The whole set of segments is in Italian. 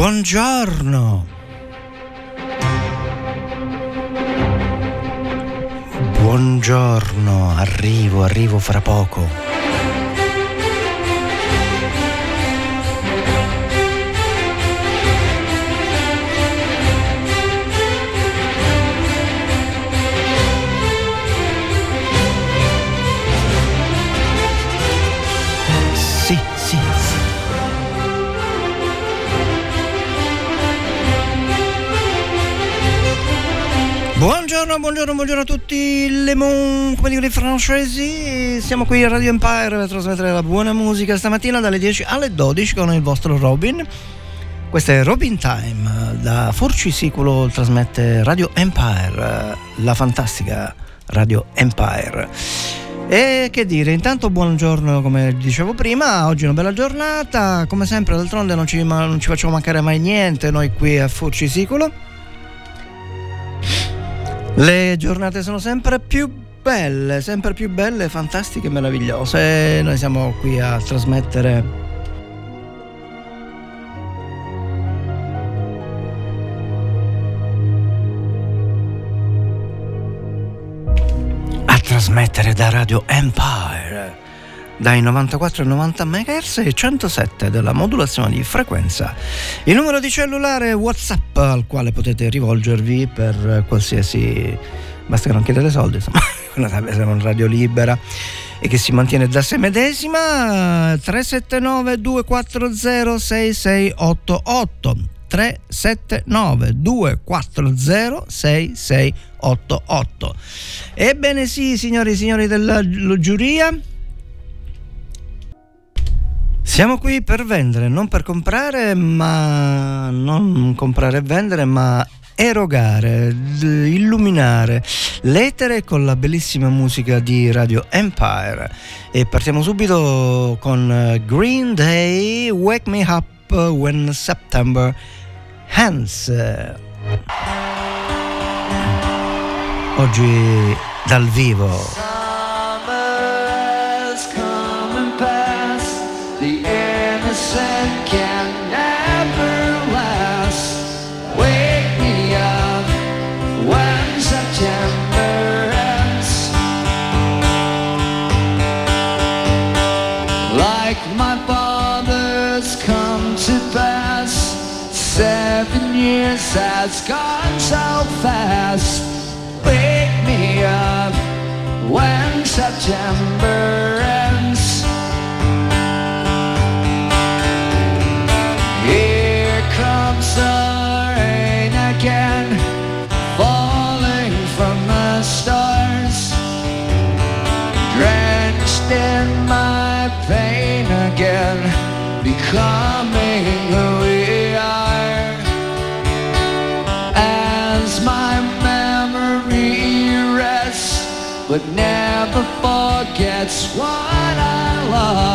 Buongiorno. Buongiorno, arrivo, arrivo fra poco. Buongiorno, buongiorno, buongiorno a tutti le mon, come dicono i francesi. Siamo qui a Radio Empire per trasmettere la buona musica stamattina dalle 10 alle 12 con il vostro Robin. Questa è Robin Time, da Forcisiculo trasmette Radio Empire, la fantastica Radio Empire. E che dire, intanto buongiorno come dicevo prima, oggi è una bella giornata, come sempre d'altronde non ci, non ci facciamo mancare mai niente noi qui a Forcisiculo le giornate sono sempre più belle, sempre più belle, fantastiche e meravigliose. Noi siamo qui a trasmettere a trasmettere da Radio Empire dai 94 ai 90 MHz e 107 della modulazione di frequenza. Il numero di cellulare WhatsApp al quale potete rivolgervi per qualsiasi basta che non chiedete soldi, insomma, essere una radio libera e che si mantiene da sé medesima 379 240 6688 379 240 6688 Ebbene sì, signori e signori della giuria, siamo qui per vendere, non per comprare, ma non comprare e vendere, ma erogare, illuminare l'etere con la bellissima musica di Radio Empire. E partiamo subito con eh, Green Day, Wake Me Up When September Hands. Oggi dal vivo. Years has gone so fast. Wake me up when September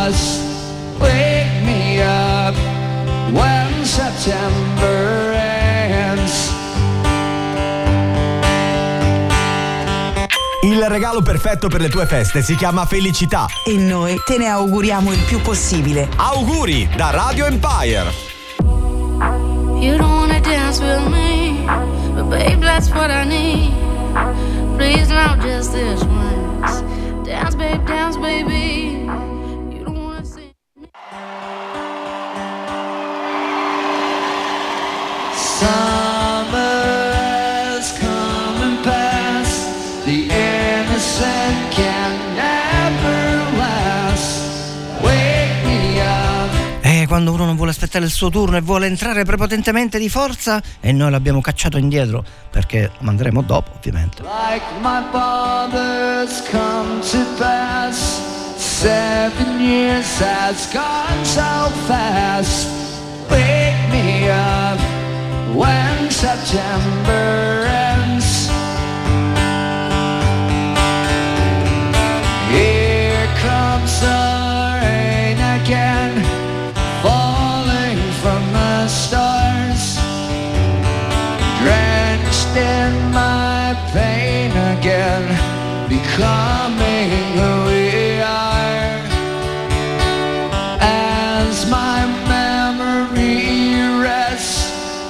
lost. Wake me up when September ends. Il regalo perfetto per le tue feste si chiama felicità. E noi te ne auguriamo il più possibile. Auguri da Radio Empire. You don't wanna dance with me, but babe, that's what I need. Please, not just this once. Dance, babe, dance, baby. Quando uno non vuole aspettare il suo turno e vuole entrare prepotentemente di forza e noi l'abbiamo cacciato indietro perché lo manderemo dopo ovviamente. Like my father's come to pass Seven years has gone so fast Wake me up when September ends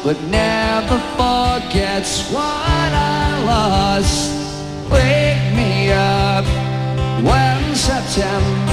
But never forgets what I lost. Wake me up when September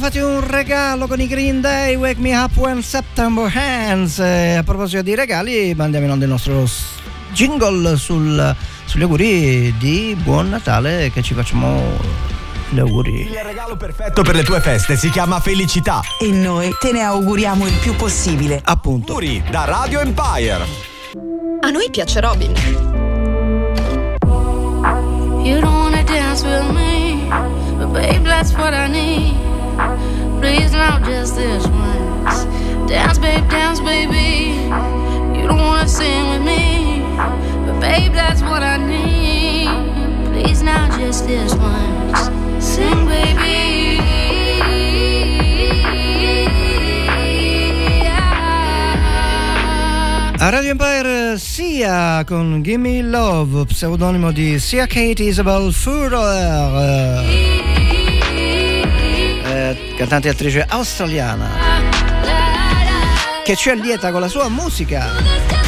fatti un regalo con i Green Day, Wake Me Up When September Hands. E a proposito di regali, mandiamo in onda il nostro jingle sul- sugli auguri di Buon Natale che ci facciamo gli auguri. Il regalo perfetto per le tue feste si chiama felicità. E noi te ne auguriamo il più possibile. Appunto. Auguri da Radio Empire. A noi piace Robin. You don't wanna dance with me, but babe, that's what I need. Please, not just this once. Dance, babe, dance, baby. You don't wanna sing with me, but babe, that's what I need. Please, not just this once. Sing, baby. A Radio Empire sia con Gimme Love, pseudonimo di sia Kate Isabel eh, cantante e attrice australiana, che ci allieta con la sua musica.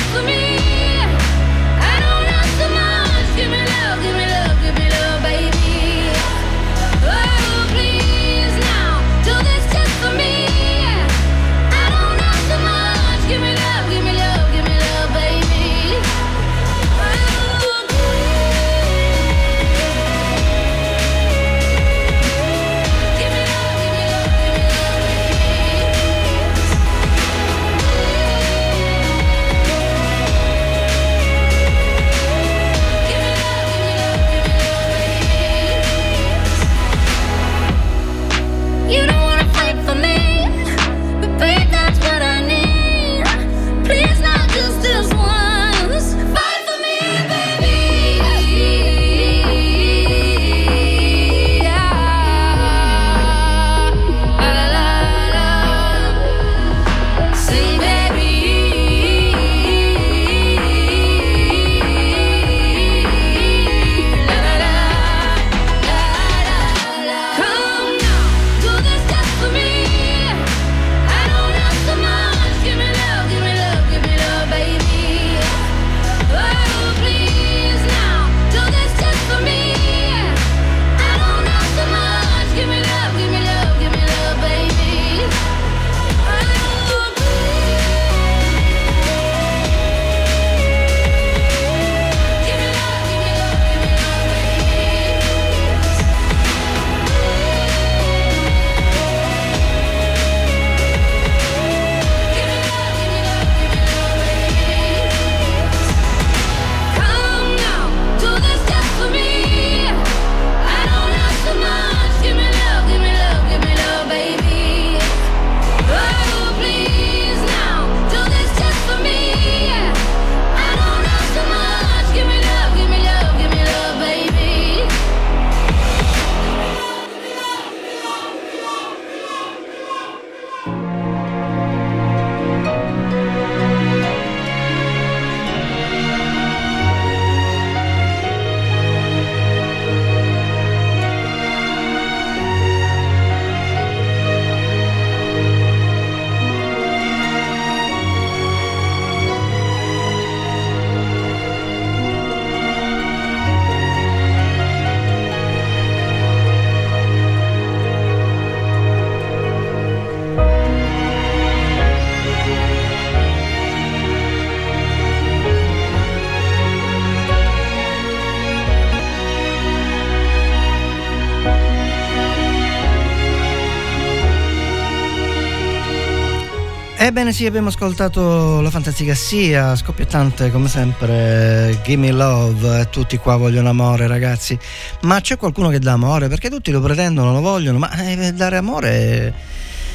Ebbene sì, abbiamo ascoltato la fantastica sia, scoppiettante come sempre, Gimme Love, tutti qua vogliono amore ragazzi, ma c'è qualcuno che dà amore? Perché tutti lo pretendono, lo vogliono, ma eh, dare amore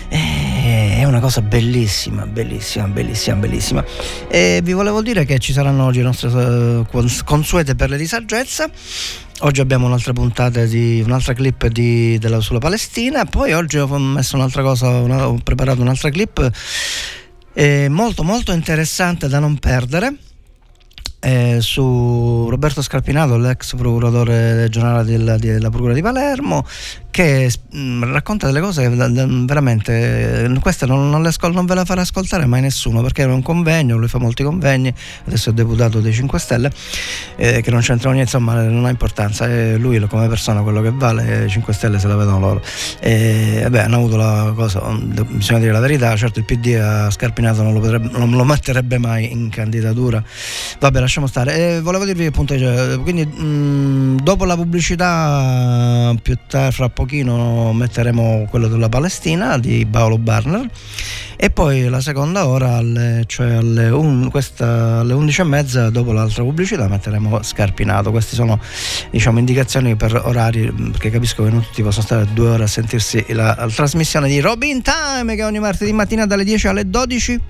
è una cosa bellissima, bellissima, bellissima, bellissima. E vi volevo dire che ci saranno oggi le nostre eh, cons- consuete perle di saggezza. Oggi abbiamo un'altra puntata di un'altra clip di, della, sulla Palestina. Poi oggi ho messo un'altra cosa, una, ho preparato un'altra clip eh, molto molto interessante da non perdere. Eh, su Roberto Scarpinato, l'ex procuratore generale della, della Procura di Palermo, che mm, racconta delle cose veramente eh, queste non, non, ascol- non, ve la farà ascoltare mai nessuno perché era un convegno, lui fa molti convegni, adesso è deputato dei 5 Stelle, eh, che non c'entrano niente, insomma non ha importanza, è lui come persona quello che vale, 5 Stelle se la vedono loro. E, vabbè, hanno avuto la cosa, bisogna dire la verità, certo il PD a Scarpinato non lo, potrebbe, non lo metterebbe mai in candidatura. Vabbè, lasciamo stare. Volevo dirvi appunto, cioè, quindi mh, dopo la pubblicità, più tardi, fra pochino metteremo quello della Palestina di Paolo Barner e poi la seconda ora, alle, cioè alle, un, questa, alle 11.30 dopo l'altra pubblicità metteremo Scarpinato. Queste sono diciamo, indicazioni per orari, perché capisco che non tutti possono stare due ore a sentirsi la, la trasmissione di Robin Time che ogni martedì mattina dalle 10 alle 12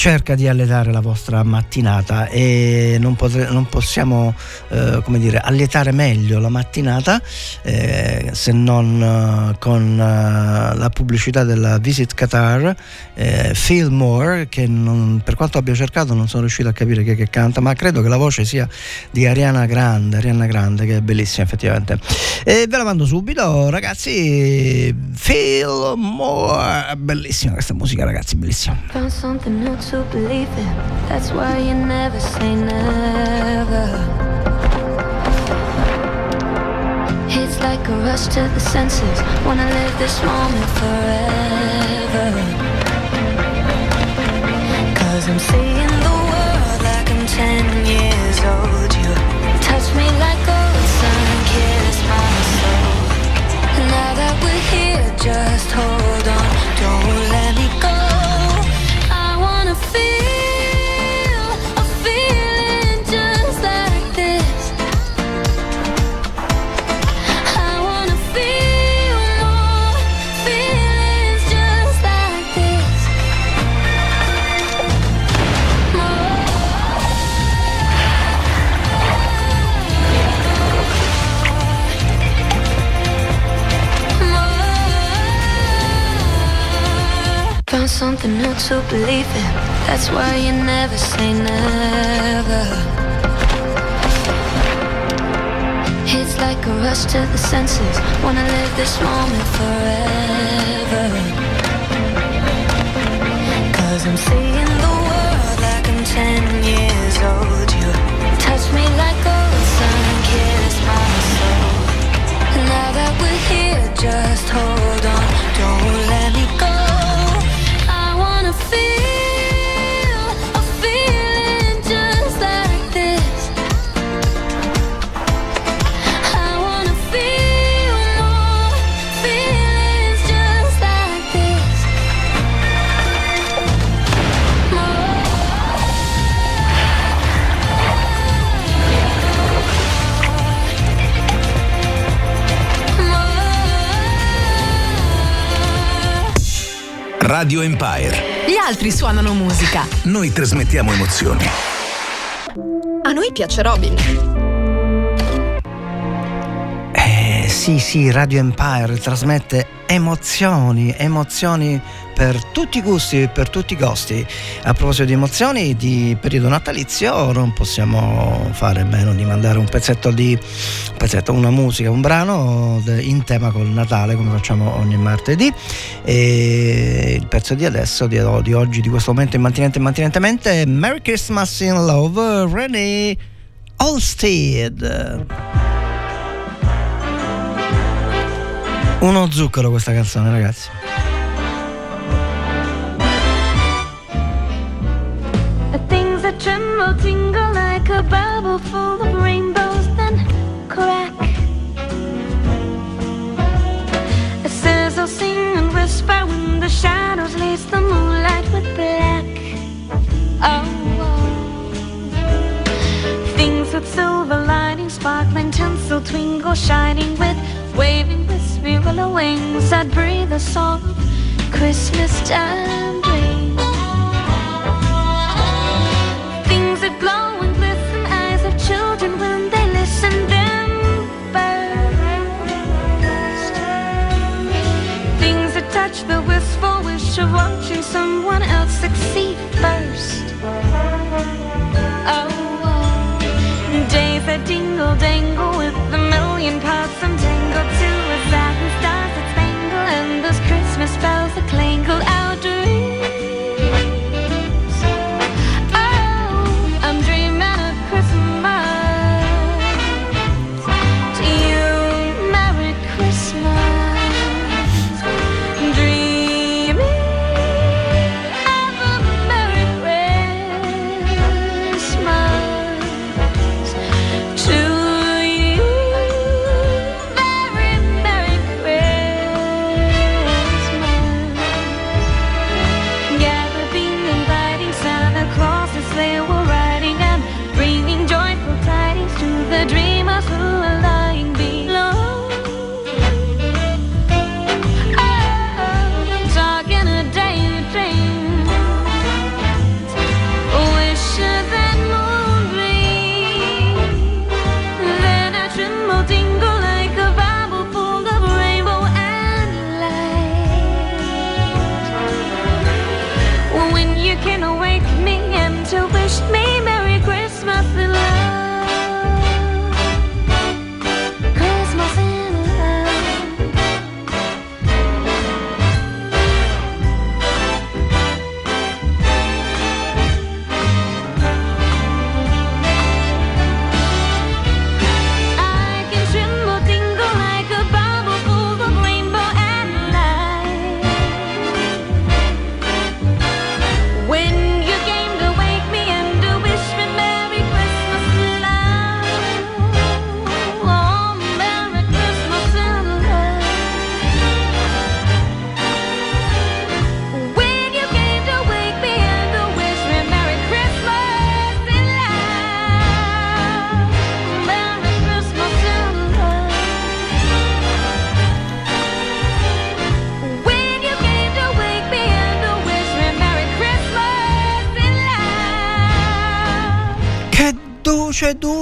cerca di alletare la vostra mattinata e non, potre, non possiamo eh, come dire, allietare meglio la mattinata eh, se non uh, con uh, la pubblicità della Visit Qatar eh, Feel More che non, per quanto abbia cercato non sono riuscito a capire chi è che canta ma credo che la voce sia di Ariana Grande Ariana Grande che è bellissima effettivamente. E ve la mando subito ragazzi. Feel More bellissima questa musica ragazzi bellissima to believe in. That's why you never say never. It's like a rush to the senses. Wanna live this moment forever. Cause I'm seeing the world like I'm 10 years old. You touch me like old sun, kiss my soul. Now that we're here, just hold on. Don't let me go. Something new to believe in. That's why you never say never. It's like a rush to the senses. Wanna live this moment forever. Cause I'm seeing the world like I'm 10 years old. You touch me like old sun, kiss my soul. Now that we're here, just hold on. Don't let Radio Empire. Gli altri suonano musica. Noi trasmettiamo emozioni. A noi piace Robin. Sì, sì, Radio Empire trasmette emozioni, emozioni per tutti i gusti, per tutti i costi. A proposito di emozioni, di periodo natalizio non possiamo fare meno di mandare un pezzetto di un pezzetto, una musica, un brano in tema col Natale come facciamo ogni martedì. E il pezzo di adesso, di, di oggi, di questo momento immantinente immantinentemente, Merry Christmas in Love, Renee Olstead. Uno zucchero questa canzone, ragazzi. Things that tremble, tingle like a bubble full of rainbows, then crack. A sizzle, sing and whisper when the shadows lace the moonlight with black. Oh, oh. Things with silver lining, sparkling tinsel, twinkle, shining with waving. Wispy willow wings that breathe a song Christmas time dream. Things that glow and glisten, eyes of children when they listen, them burst. Things that touch the wistful wish of watching someone else succeed first. Oh, oh. days that dingle dangle with a million parts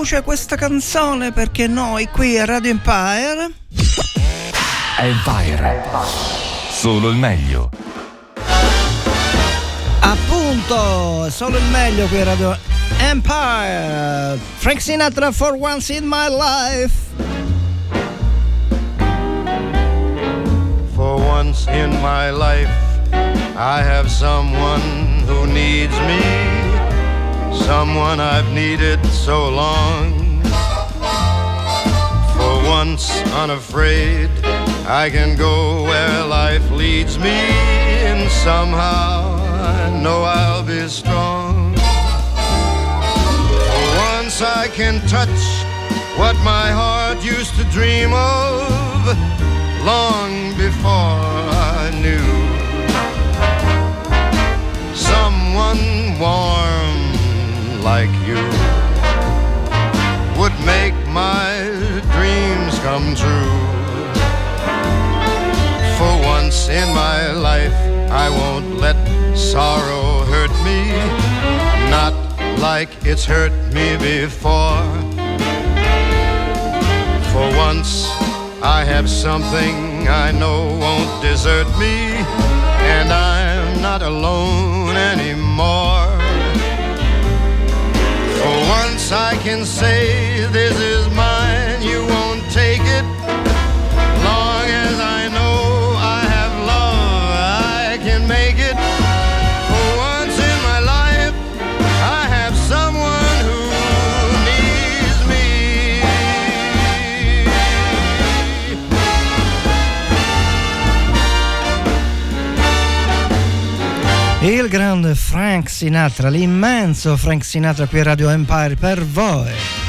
duce questa canzone perché noi qui a Radio Empire Empire. Solo il meglio. appunto solo il meglio qui a Radio Empire Frank Sinatra for once in my life For once in my life, I have someone who needs me, someone I've needed so long. For once unafraid, I can go where life leads me, and somehow I know I'll be strong. For once I can touch what my heart used to dream of long before I knew someone warm like you would make my dreams come true. For once in my life, I won't let sorrow hurt me, not like it's hurt me before. For once, I have something I know won't desert me, and I'm not alone anymore. I can say this is mine, il grande Frank Sinatra l'immenso Frank Sinatra qui a Radio Empire per voi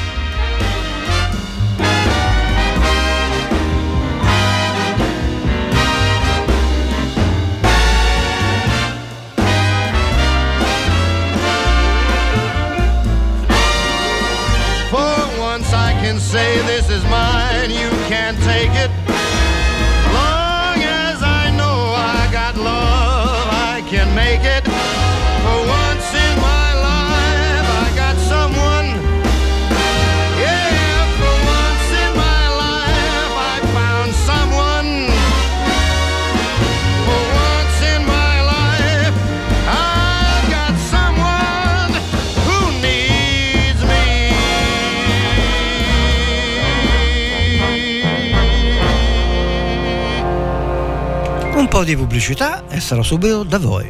po' di pubblicità e sarò subito da voi.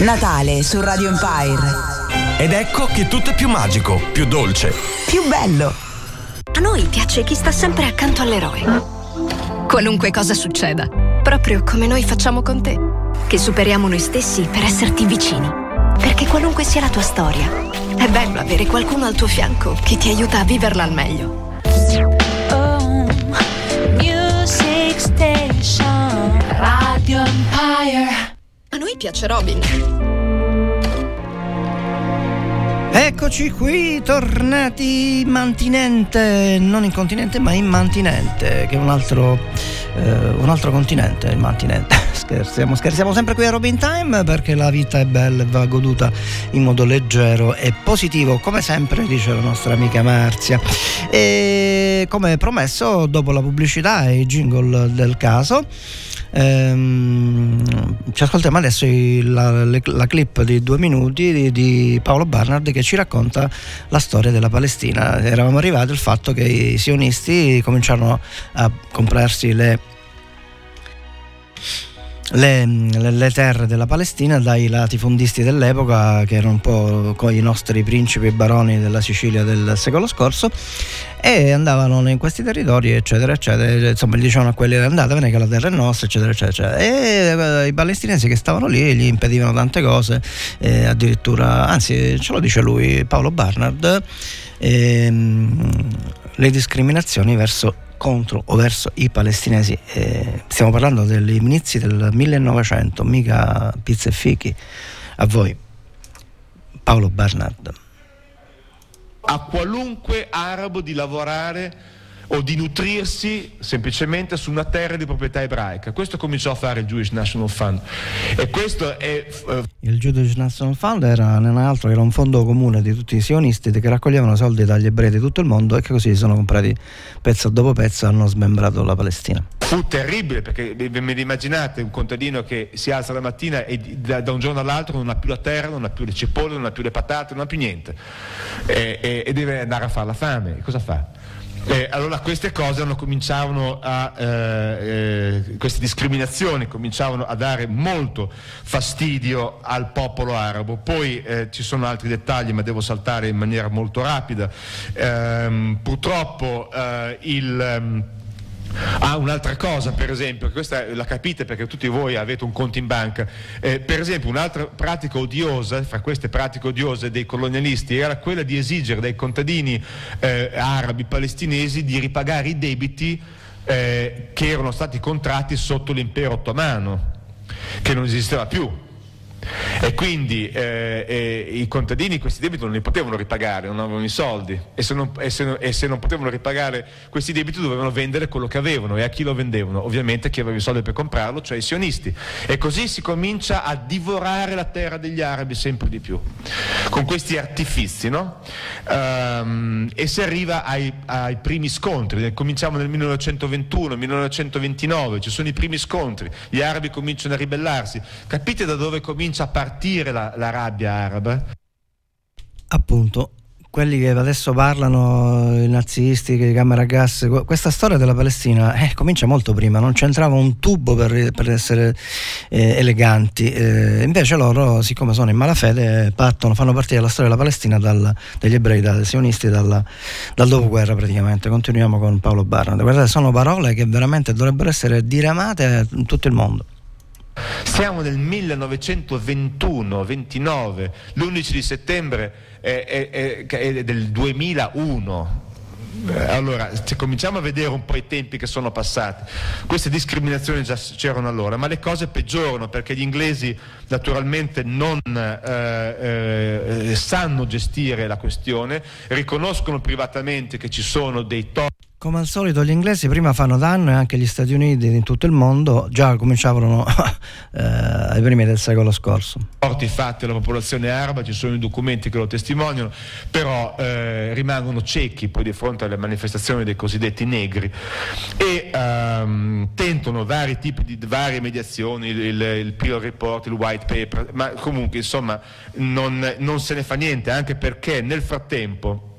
Natale su Radio Empire. Ed ecco che tutto è più magico, più dolce. Più bello. A noi piace chi sta sempre accanto all'eroe. Qualunque cosa succeda, proprio come noi facciamo con te, che superiamo noi stessi per esserti vicini. Perché qualunque sia la tua storia, è bello avere qualcuno al tuo fianco che ti aiuta a viverla al meglio. Radio Empire A noi piace Robin. Eccoci qui, tornati in mantinente, non in continente ma in mantinente, che è un altro, eh, un altro continente, il mantinente. Scherziamo, scherziamo sempre qui a Robin Time perché la vita è bella e va goduta in modo leggero e positivo, come sempre dice la nostra amica Marzia. E come promesso, dopo la pubblicità e i jingle del caso, Ehm, ci ascoltiamo adesso la, la clip di due minuti di, di Paolo Barnard che ci racconta la storia della Palestina. Eravamo arrivati al fatto che i sionisti cominciarono a comprarsi le le, le- terre della Palestina dai latifondisti dell'epoca che erano un po' con i nostri principi e baroni della Sicilia del secolo scorso e andavano in questi territori eccetera eccetera insomma gli dicevano a quelli andatevene che la terra è nostra eccetera, eccetera. e eh, i palestinesi che stavano lì gli impedivano tante cose eh, addirittura anzi ce lo dice lui Paolo Barnard ehm, le discriminazioni verso contro o verso i palestinesi. Eh, stiamo parlando degli inizi del 1900, mica pizza e fichi. A voi, Paolo Barnard. a qualunque arabo di lavorare o di nutrirsi semplicemente su una terra di proprietà ebraica. Questo cominciò a fare il Jewish National Fund e questo è eh, Il Jewish National Fund era non altro che era un fondo comune di tutti i sionisti che raccoglievano soldi dagli ebrei di tutto il mondo e che così si sono comprati pezzo dopo pezzo e hanno smembrato la Palestina. fu terribile perché ve immaginate un contadino che si alza la mattina e da, da un giorno all'altro non ha più la terra, non ha più le cipolle, non ha più le patate, non ha più niente e, e- e deve andare a fare la fame. Cosa fa? Eh, allora queste cose cominciavano a eh, eh, queste discriminazioni cominciavano a dare molto fastidio al popolo arabo. Poi eh, ci sono altri dettagli, ma devo saltare in maniera molto rapida. Ehm, purtroppo eh, il ehm, Ah, un'altra cosa, per esempio, questa la capite perché tutti voi avete un conto in banca. Eh, per esempio, un'altra pratica odiosa, fra queste pratiche odiose dei colonialisti, era quella di esigere dai contadini eh, arabi palestinesi di ripagare i debiti eh, che erano stati contratti sotto l'impero ottomano, che non esisteva più. E quindi eh, eh, i contadini questi debiti non li potevano ripagare, non avevano i soldi e se, non, e se e se non potevano ripagare questi debiti dovevano vendere quello che avevano e a chi lo vendevano? Ovviamente chi aveva i soldi per comprarlo, cioè i sionisti. E così si comincia a divorare la terra degli arabi sempre di più, con questi artifizi, no? Ehm, e si arriva ai, ai primi scontri, cominciamo nel 1921, 1929, ci sono i primi scontri, gli arabi cominciano a ribellarsi. Capite da dove comincia a partire la, la rabbia araba? Appunto, quelli che adesso parlano, i nazisti, i camera gas, que- questa storia della Palestina eh, comincia molto prima, non c'entrava un tubo per, per essere eh, eleganti, Eh, invece loro, siccome sono in malafede, partono, fanno partire la storia della Palestina dal- dagli ebrei, dai sionisti, dalla- dal dopoguerra praticamente. Continuiamo con Paolo Barnard. Guardate, sono parole che veramente dovrebbero essere diramate in tutto il mondo. Siamo nel 1921-29, l'11 di settembre è, è- è- del 2001. Eh, Allora, cominciamo a vedere un po' i tempi che sono passati, queste discriminazioni già c'erano allora, ma le cose peggiorano perché gli inglesi naturalmente non eh, eh, sanno gestire la questione, riconoscono privatamente che ci sono dei torti Come al solito gli inglesi prima fanno danno e anche gli Stati Uniti in tutto il mondo già cominciavano eh, ai primi del secolo scorso. Morti fatti alla popolazione araba, ci sono i documenti che lo testimoniano, però eh, rimangono ciechi poi di fronte alle manifestazioni dei cosiddetti negri e ehm, tentano vari tipi di varie mediazioni, il, il Peel Report, il White Paper, ma comunque insomma non, non se ne fa niente, anche perché nel frattempo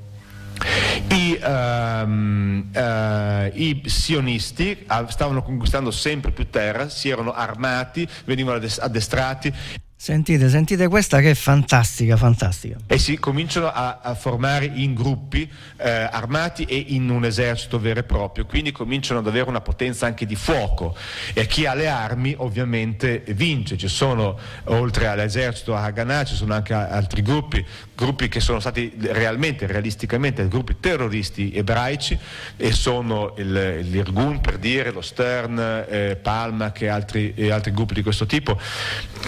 i, ehm, eh, i sionisti stavano conquistando sempre più terra, si erano armati, venivano addes- addestrati. Sentite, sentite questa che è fantastica, fantastica. e si cominciano a, a formare in gruppi eh, armati e in un esercito vero e proprio, quindi cominciano ad avere una potenza anche di fuoco. E chi ha le armi ovviamente vince, ci sono oltre all'esercito a Haganah ci sono anche altri gruppi, gruppi che sono stati realmente, realisticamente gruppi terroristi ebraici e sono il, l'Irgun per dire, lo Stern, eh, Palma e altri, e altri gruppi di questo tipo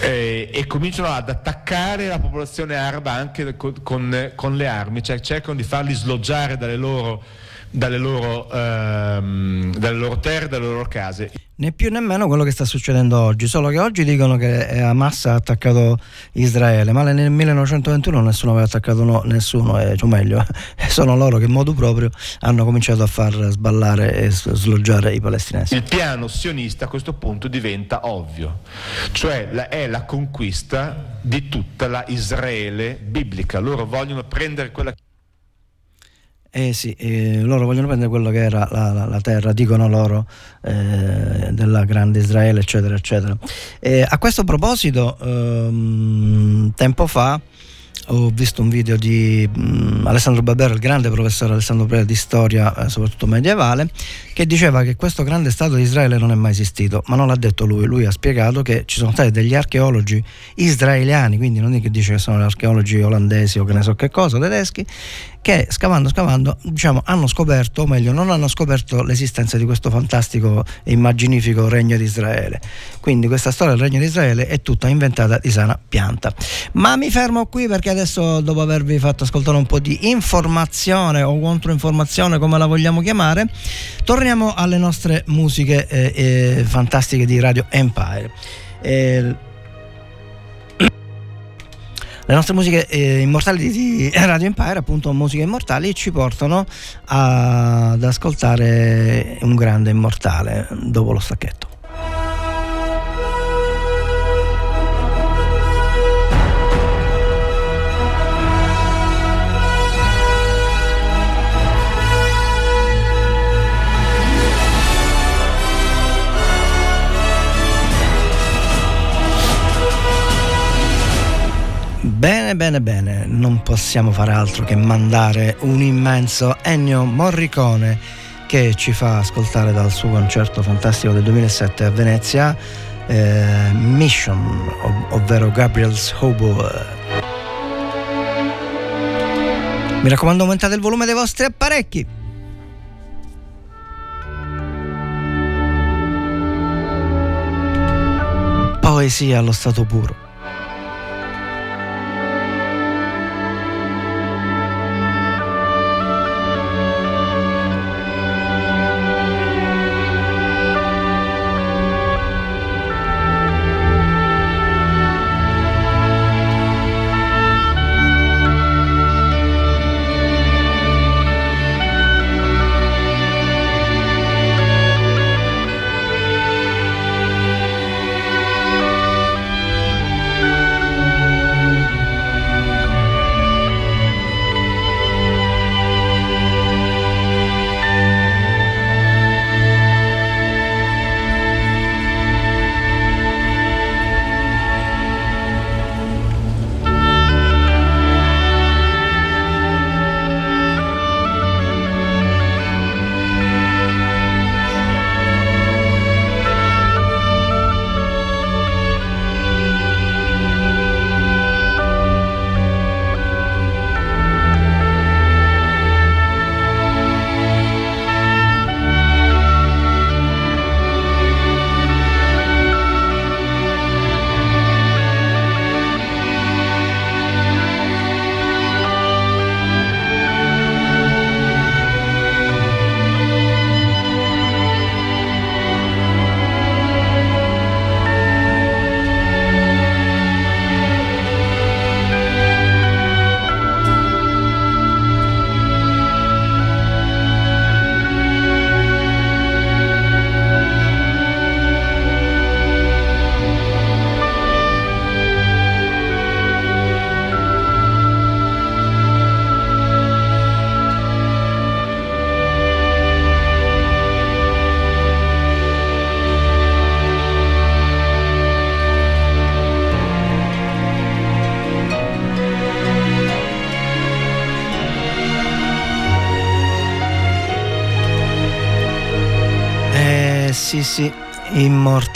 eh, e cominciano ad attaccare la popolazione araba anche con, con- con le armi, cioè cercano di farli sloggiare dalle loro, dalle loro, ehm, dalle loro terre, dalle loro case. Né più né meno quello che sta succedendo oggi, solo che oggi dicono che eh, Hamas ha attaccato Israele, ma nel 1921 nessuno aveva attaccato no- nessuno, eh, cioè meglio, sono loro che in modo proprio hanno cominciato a far sballare e sloggiare i palestinesi. Il piano sionista a questo punto diventa ovvio, cioè la- è la conquista di tutta la Israele biblica. Loro vogliono prendere quella Eh sì, eh, loro vogliono prendere quello che era la, la- la terra, dicono loro, eh, della grande Israele, eccetera, eccetera. E a questo proposito, ehm, tempo fa ho visto un video di mm, Alessandro Barbero, il grande professore Alessandro Barbero di storia, eh, soprattutto medievale, che diceva che questo grande Stato di Israele non è mai esistito, ma non l'ha detto lui, lui ha spiegato che ci sono stati degli archeologi israeliani, quindi non è che dice che sono archeologi olandesi o che ne so che cosa, tedeschi, che scavando scavando diciamo, hanno scoperto, o meglio non hanno scoperto l'esistenza di questo fantastico e immaginifico regno di Israele. Quindi questa storia del regno di Israele è tutta inventata di sana pianta. Ma mi fermo qui perché adesso dopo avervi fatto ascoltare un po' di informazione o controinformazione come la vogliamo chiamare, torniamo alle nostre musiche eh, eh, fantastiche di Radio Empire. Eh, le nostre musiche eh, immortali di Radio Empire, appunto musiche immortali, ci portano a- ad ascoltare un grande immortale dopo lo stacchetto. Bene, bene, bene, non possiamo fare altro che mandare un immenso Ennio Morricone che ci fa ascoltare dal suo concerto fantastico del 2007 a Venezia, eh, Mission, ov- ovvero Gabriel's Hobo. Mi raccomando aumentate il volume dei vostri apparecchi. Poesia allo stato puro.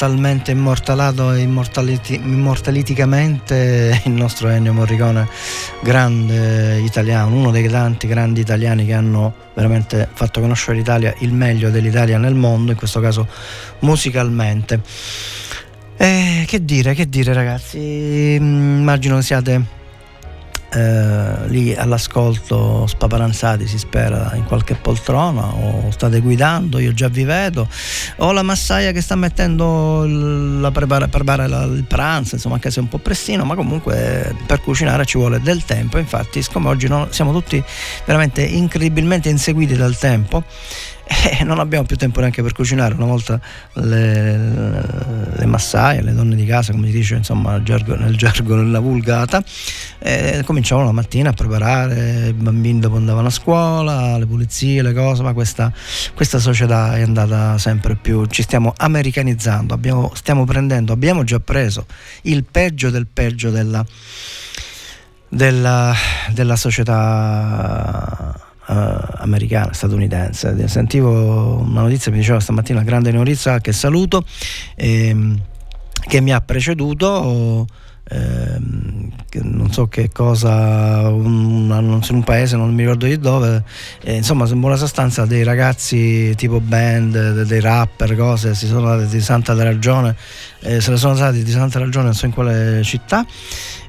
Immortalmente immortalato e immortaliti- immortaliticamente il nostro Ennio Morricone, grande italiano, uno dei tanti grandi italiani che hanno veramente fatto conoscere l'Italia, il meglio dell'Italia nel mondo, in questo caso musicalmente. Eh, che dire, che dire ragazzi, Mm, immagino siate eh, lì all'ascolto spaparanzati si spera in qualche poltrona o state guidando io già vi vedo. O la massaia che sta mettendo la prepara, prepara la- il pranzo insomma anche se è un po' prestino ma comunque per cucinare ci vuole del tempo. Infatti siccome oggi no- siamo tutti veramente incredibilmente inseguiti dal tempo eh, non abbiamo più tempo neanche per cucinare. Una volta le, le massaie, le donne di casa, come si dice insomma nel gergo, nel gergo nella vulgata, eh, cominciavano la mattina a preparare, i bambini dopo andavano a scuola, le pulizie, le cose, ma questa, questa società è andata sempre più, ci stiamo americanizzando, abbiamo, stiamo prendendo, abbiamo già preso il peggio del peggio della, della, della società eh, americana, statunitense. Sentivo una notizia, mi diceva stamattina grande notizia che saluto, ehm, che mi ha preceduto. Ehm, non so che cosa, un, in un paese, non mi ricordo di dove, eh, insomma, in buona sostanza dei ragazzi tipo band, de- dei rapper, cose, si sono dati di santa ragione, eh, se ne sono stati di santa ragione, non so in quale città,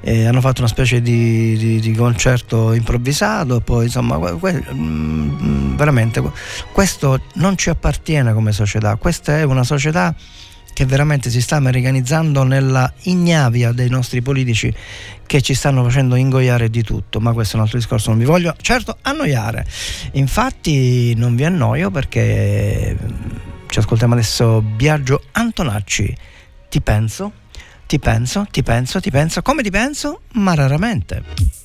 eh, hanno fatto una specie di, di- di concerto improvvisato, poi insomma, que- mm, veramente que- questo non ci appartiene come società, questa è una società che veramente si sta americanizzando nella ignavia dei nostri politici che ci stanno facendo ingoiare di tutto, ma questo è un altro discorso, non vi voglio certo annoiare. Infatti non vi annoio perché mm, ci ascoltiamo adesso Biagio Antonacci. Ti penso, ti penso, ti penso, ti penso, come ti penso, ma raramente.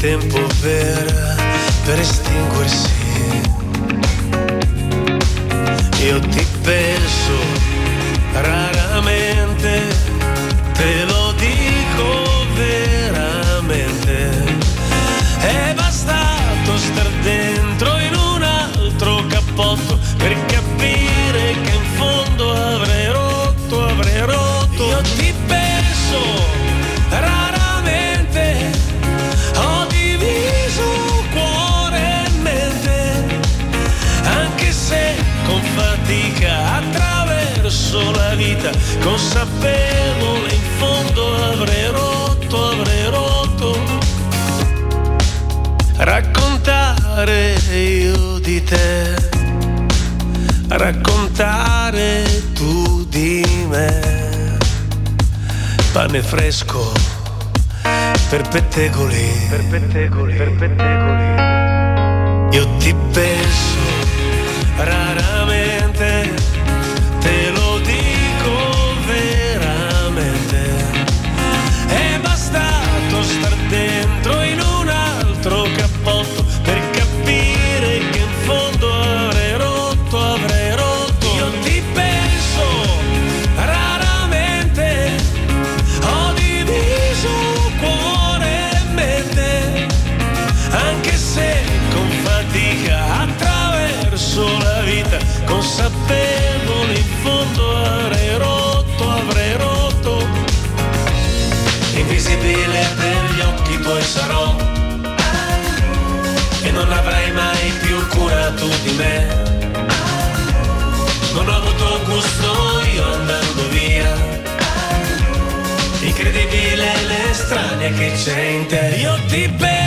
Tempo per, per estinguersi. Io ti Raccontare io di te, raccontare tu di me, pane fresco per pettegoli, per pettegoli, per pettegoli. Io ti penso che c'è in te. Io ti penso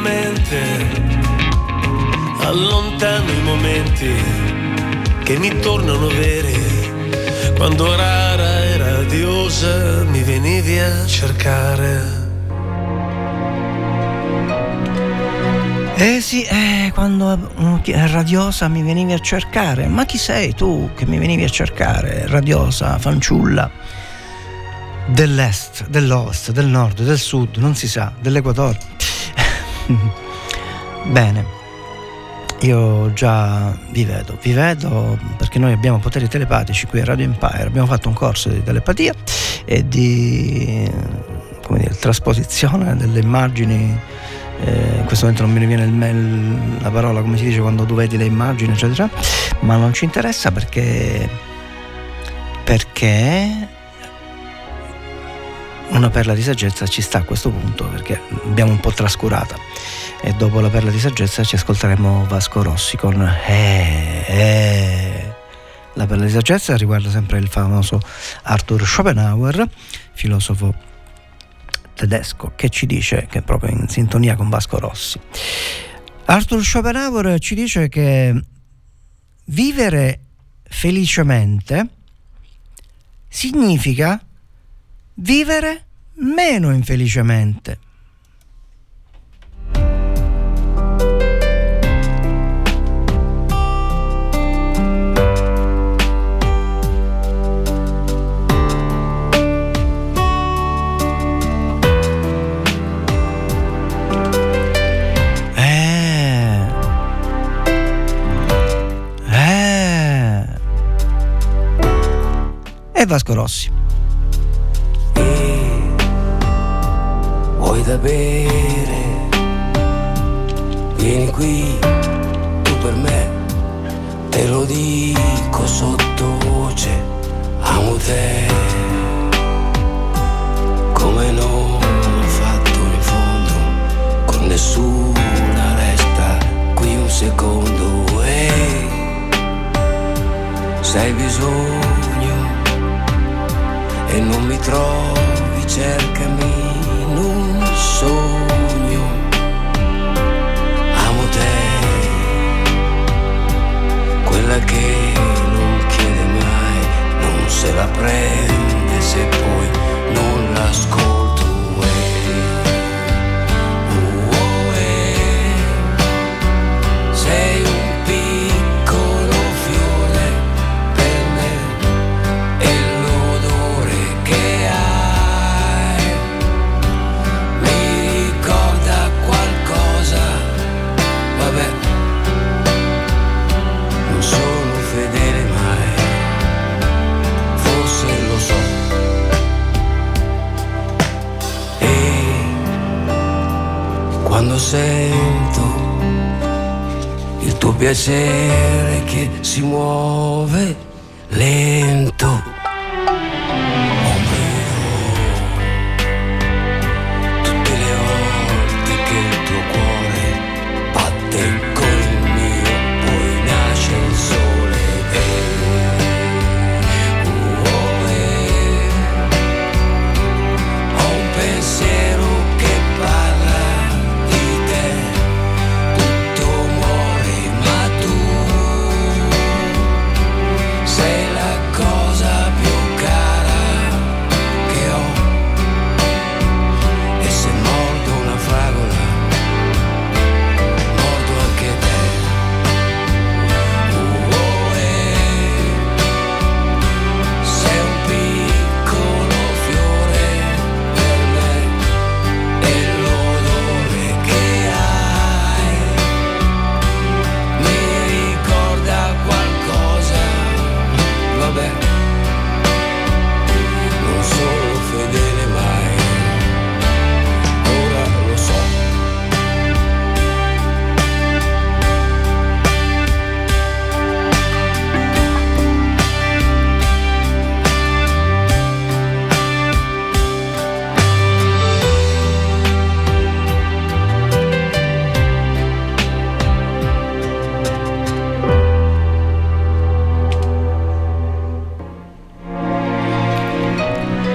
della mente allontano i momenti che mi tornano veri quando rara e radiosa mi venivi a cercare Eh sì, eh, quando mm, chi- radiosa mi venivi a cercare. Ma chi sei tu che mi venivi a cercare? Radiosa, fanciulla. Dell'est, dell'ovest, del nord, del sud, non si sa, dell'equatore. Bene, io già vi vedo, vi vedo perché noi abbiamo poteri telepatici qui a Radio Empire, abbiamo fatto un corso di telepatia e di dire, trasposizione delle immagini eh, in questo momento non mi viene il me- la parola come si dice quando tu vedi le immagini eccetera ma non ci interessa perché perché una perla di saggezza ci sta a questo punto perché l'abbiamo un po' trascurata e dopo la perla di saggezza ci ascolteremo Vasco Rossi con eh, eh. la perla di saggezza riguarda sempre il famoso Arthur Schopenhauer filosofo tedesco che ci dice che è proprio in sintonia con Vasco Rossi Arthur Schopenhauer ci dice che vivere felicemente significa vivere meno infelicemente. Eh. Eh. Vasco Rossi. Vuoi da bere? Vieni qui, tu per me, te lo dico sottovoce, amo te. Come non ho fatto in fondo, con nessuna resta qui un secondo e se hai bisogno e non mi trovi, cercami sogno. Amo te, quella che non chiede mai, non se la prende se poi non l'ascolto. Sento il tuo piacere che si muove lento.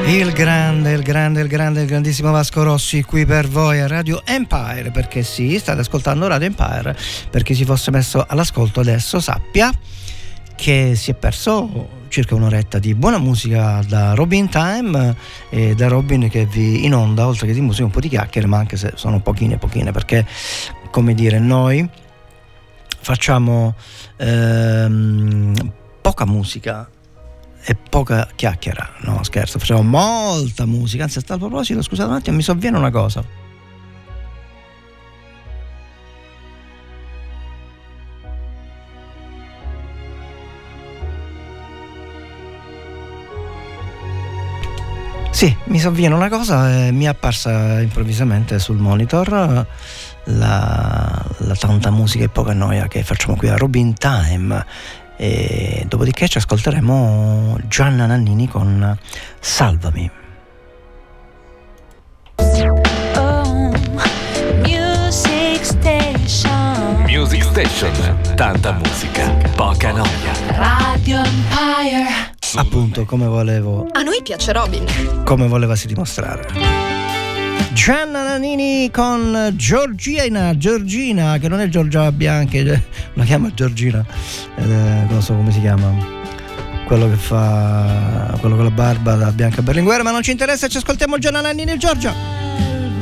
Il grande, il grande, il grande, il grandissimo Vasco Rossi qui per voi a Radio Empire, perché sì, state ascoltando Radio Empire, per chi si fosse messo all'ascolto adesso sappia che si è perso circa un'oretta di buona musica da Robin Time e da Robin che vi inonda, oltre che di musica, un po' di chiacchiere, ma anche se sono pochine pochine, perché come dire, noi facciamo ehm, poca musica e poca chiacchiera. No, scherzo, facciamo molta musica. Anzi, a tal proposito, scusate un attimo, mi sovviene una cosa. Sì, mi sovviene una cosa, eh, mi è apparsa improvvisamente sul monitor la, la tanta musica e poca noia che facciamo qui a Robin Time. E dopodiché ci ascolteremo Gianna Nannini con Salvami. Oh, Music Station. Music Station, tanta musica, poca noia. Radio Empire. Appunto, come volevo, A noi piace Robin. come volevasi dimostrare. Gianna Nannini con Giorgina, Giorgina, che non è Giorgia Bianchi, eh, la chiama Giorgina, è- non so come si chiama, quello che fa, quello con la barba da Bianca Berlinguer, ma non ci interessa, ci ascoltiamo Gianna Nannini e Giorgia.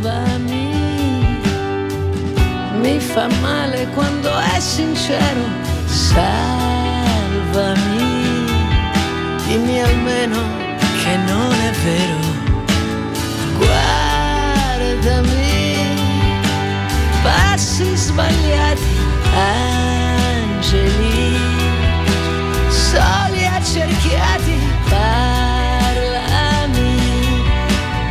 Salvami. Mi fa male quando è sincero. Salvami. Dimmi almeno che non è vero. Guardami. Passi sbagliati, angeli. Soli accerchiati, parlami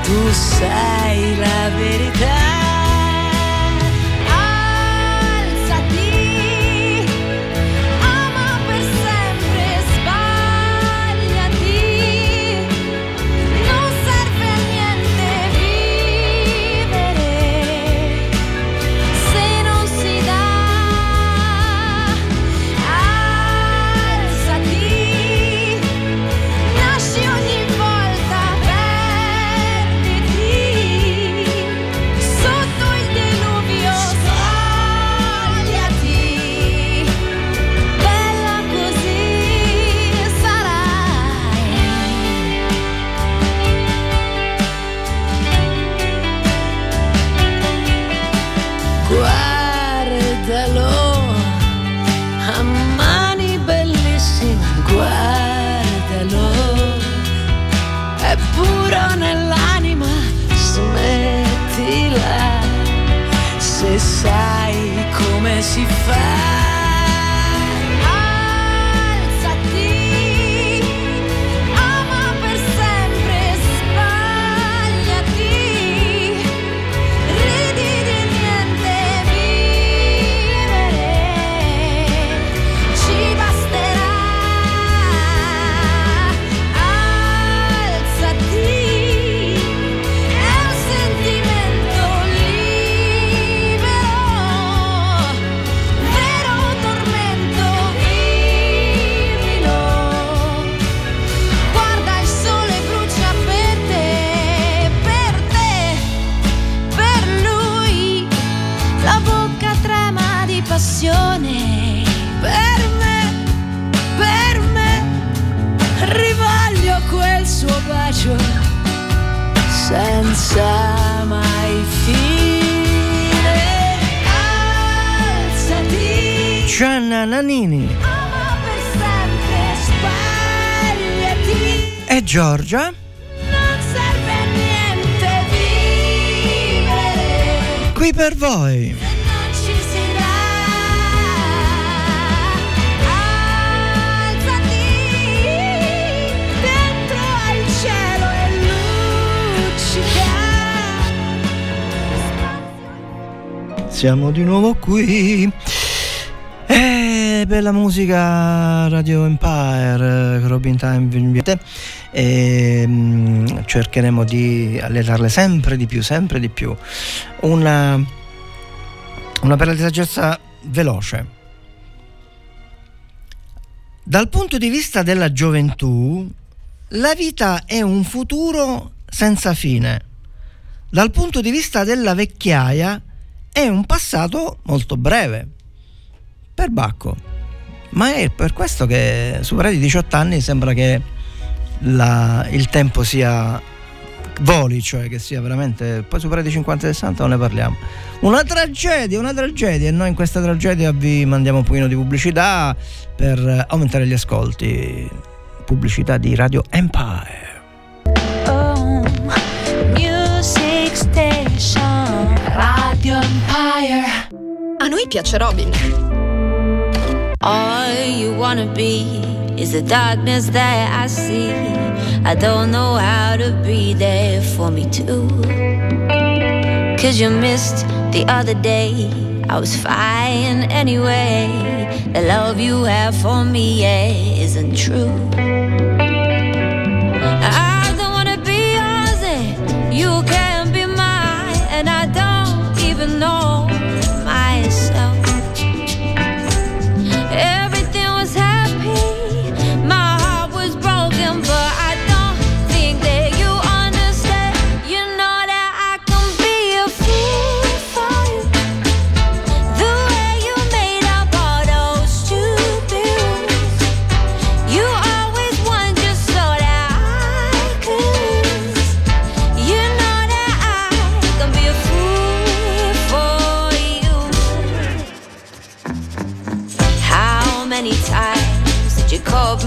tu sai la verità. Sai come si fa. Siamo di nuovo qui. Eh, bella musica Radio Empire, Robin Time vi invita. E, mm, cercheremo di allenarle sempre di più, sempre di più. Una, una bella saggezza veloce. Dal punto di vista della gioventù, La vita è un futuro senza fine. Dal punto di vista della vecchiaia è un passato molto breve. Per Bacco. Ma è per questo che superati i 18 anni sembra che la- il tempo sia voli, cioè che sia veramente poi superati i 50 e 60 non ne parliamo. Una tragedia, una tragedia e noi in questa tragedia vi mandiamo un pochino di pubblicità per aumentare gli ascolti. Pubblicità di Radio Empire. A noi piace Robin. All you wanna be is the darkness that I see. I don't know how to be there for me too. Cause you missed the other day. I was fine anyway. The love you have for me yeah, isn't true.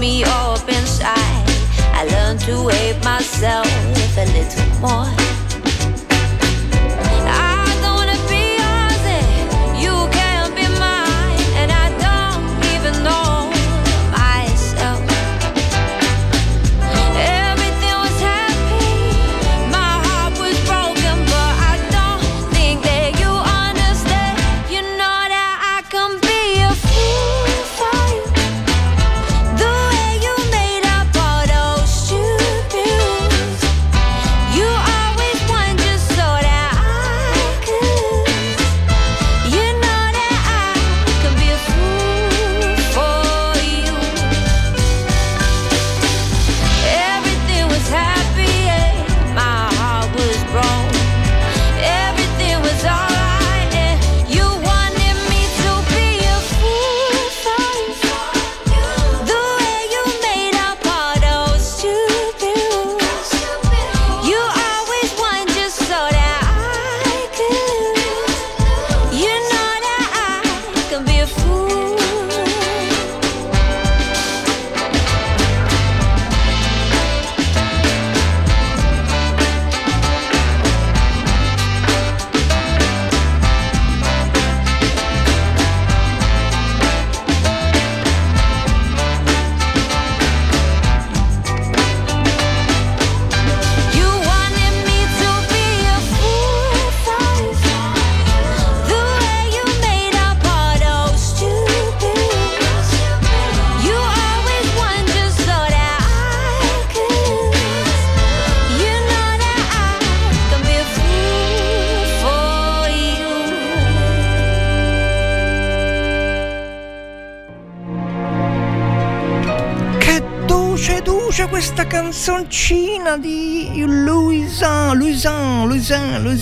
Me up inside? I learned to hate myself a little more.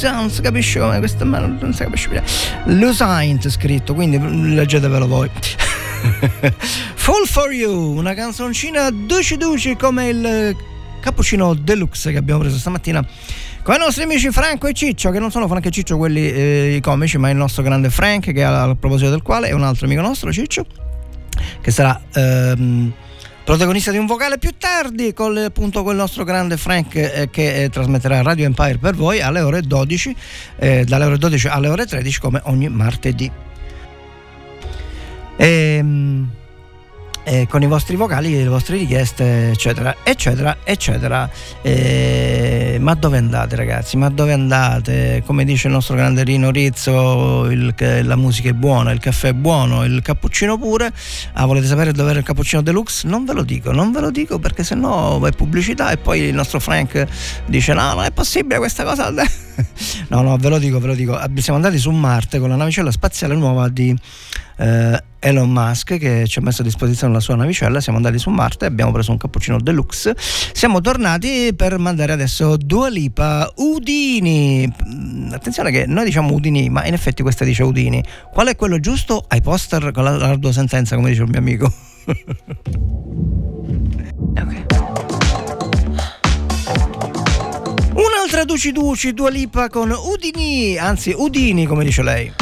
Non si capisce come questa ma non si capisce più. Lousaint scritto, quindi leggetevelo voi. Fall for You, una canzoncina duci duci come il cappuccino deluxe che abbiamo preso stamattina con i nostri amici Franco e Ciccio, che non sono Franco e Ciccio quelli eh, i comici, ma il nostro grande Frank, che a, a proposito del quale è un altro amico nostro, Ciccio, che sarà ehm, protagonista di un vocale più tardi con appunto quel nostro grande Frank eh, che eh, trasmetterà Radio Empire per voi alle ore 12, eh, dalle ore 12 alle ore 13 come ogni martedì. Ehm, eh, con i vostri vocali, le vostre richieste, eccetera, eccetera, eccetera. Eh, ma dove andate, ragazzi? Ma dove andate? Come dice il nostro grande Rino Rizzo, il- la musica è buona, il caffè è buono, il cappuccino pure. Ah, volete sapere dove è il cappuccino deluxe? Non ve lo dico, non ve lo dico perché sennò è pubblicità e poi il nostro Frank dice: No, non è possibile questa cosa. no, no, ve lo dico, ve lo dico. Siamo andati su Marte con la navicella spaziale nuova di eh, Elon Musk che ci ha messo a disposizione la sua navicella, siamo andati su Marte, abbiamo preso un cappuccino deluxe, siamo tornati per mandare adesso Dua Lipa Udini. Mm, attenzione che noi diciamo Udini, ma in effetti questa dice Udini. Qual è quello giusto? Ai poster con la, la tua sentenza, come dice un mio amico. ok. Un'altra Duci Duci, Dua Lipa con Udini, anzi Udini come dice lei.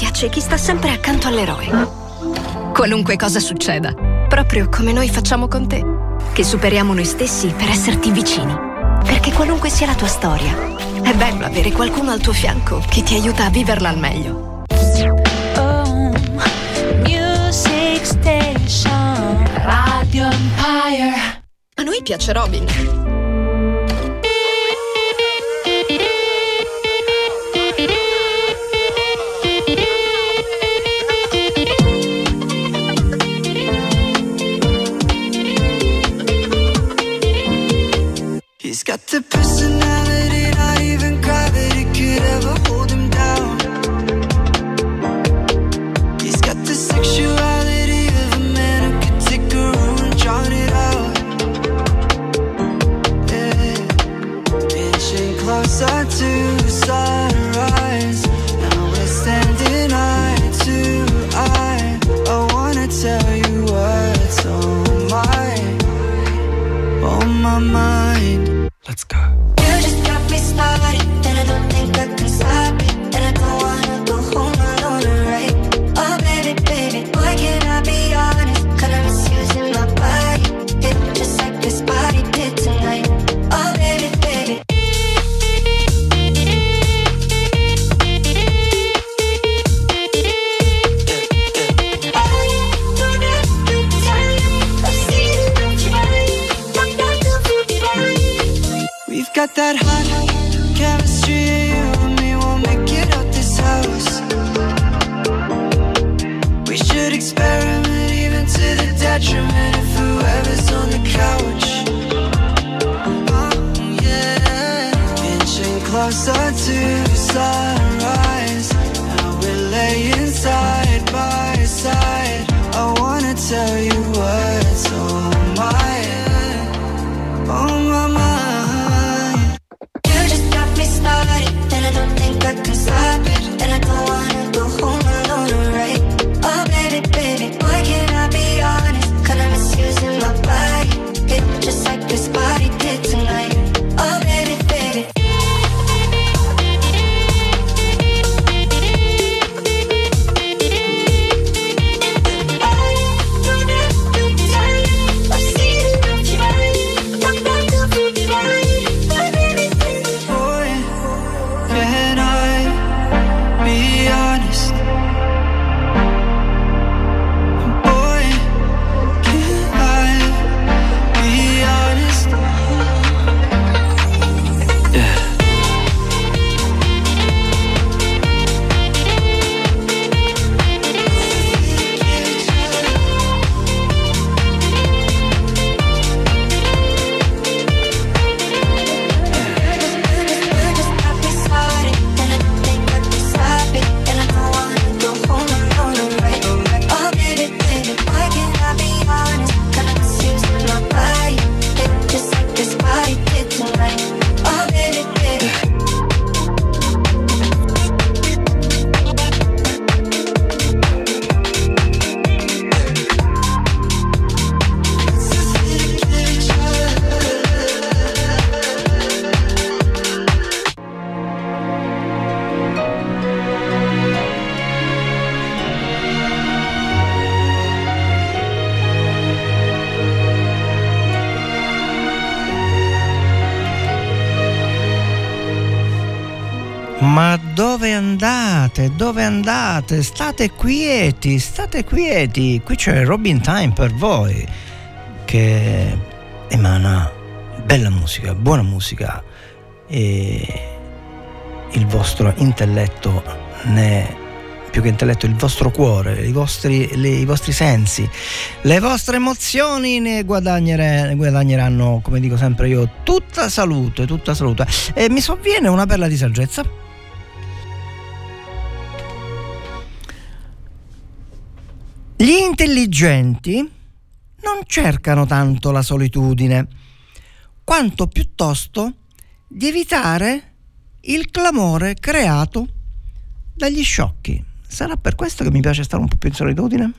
piace chi sta sempre accanto all'eroe. Qualunque cosa succeda, proprio come noi facciamo con te, che superiamo noi stessi per esserti vicini. Perché qualunque sia la tua storia, è bello avere qualcuno al tuo fianco che ti aiuta a viverla al meglio. Oh, music Station Radio Empire. A noi piace Robin. scusate, state quieti, state quieti, qui c'è Robin Time per voi che emana bella musica, buona musica e il vostro intelletto ne più che intelletto, il vostro cuore, i vostri, le, i vostri sensi, le vostre emozioni ne, guadagneranno, come dico sempre io, tutta salute, tutta salute. E mi sovviene una perla di saggezza Gli intelligenti non cercano tanto la solitudine, quanto piuttosto di evitare il clamore creato dagli sciocchi. Sarà per questo che mi piace stare un po' più in solitudine?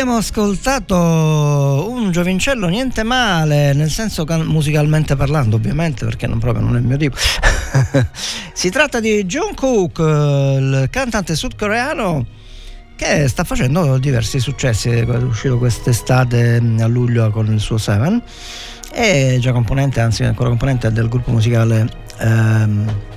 Ascoltato un giovincello niente male, nel senso can- musicalmente parlando, ovviamente, perché non, proprio non è il mio tipo. si tratta di Jungkook, eh, il cantante sudcoreano che sta facendo diversi successi, è uscito quest'estate mm, a luglio con il suo Seven, è già componente, anzi ancora componente del gruppo musicale ehm,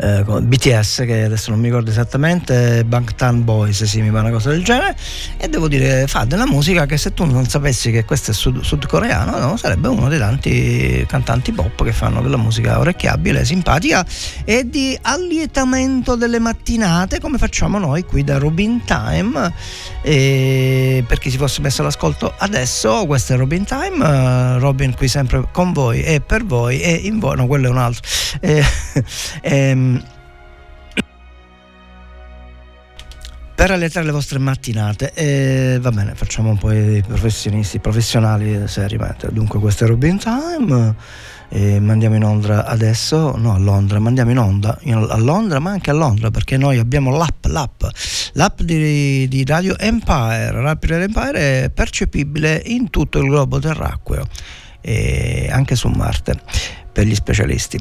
eh, BTS che adesso non mi ricordo esattamente Bangtan Boys sì mi pare una cosa del genere. E devo dire fa della musica che se tu non sapessi che questo è sud- sudcoreano no, sarebbe uno dei tanti cantanti pop che fanno della musica orecchiabile simpatica e di allietamento delle mattinate come facciamo noi qui da Robin Time. E per chi si fosse messo all'ascolto adesso questo è Robin Time eh, Robin qui sempre con voi e per voi e in voi no quello è un altro. Eh, ehm, per allietare le vostre mattinate. E va bene facciamo un po' i professionisti professionali seriamente dunque questo è Robin Time. E mandiamo in onda adesso. No a Londra mandiamo in onda in- a Londra ma anche a Londra perché noi abbiamo l'app l'app l'app di, di Radio Empire. Radio Empire è percepibile in tutto il globo terracqueo e anche su Marte per gli specialisti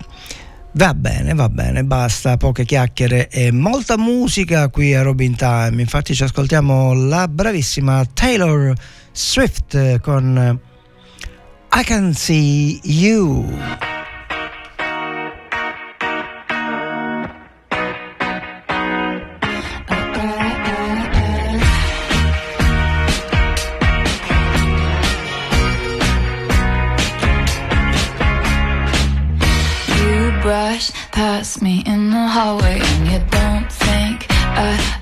Va bene, va bene, basta, poche chiacchiere e molta musica qui a Robin Time. Infatti ci ascoltiamo la bravissima Taylor Swift con I Can See You. Brush past me in the hallway and you don't think I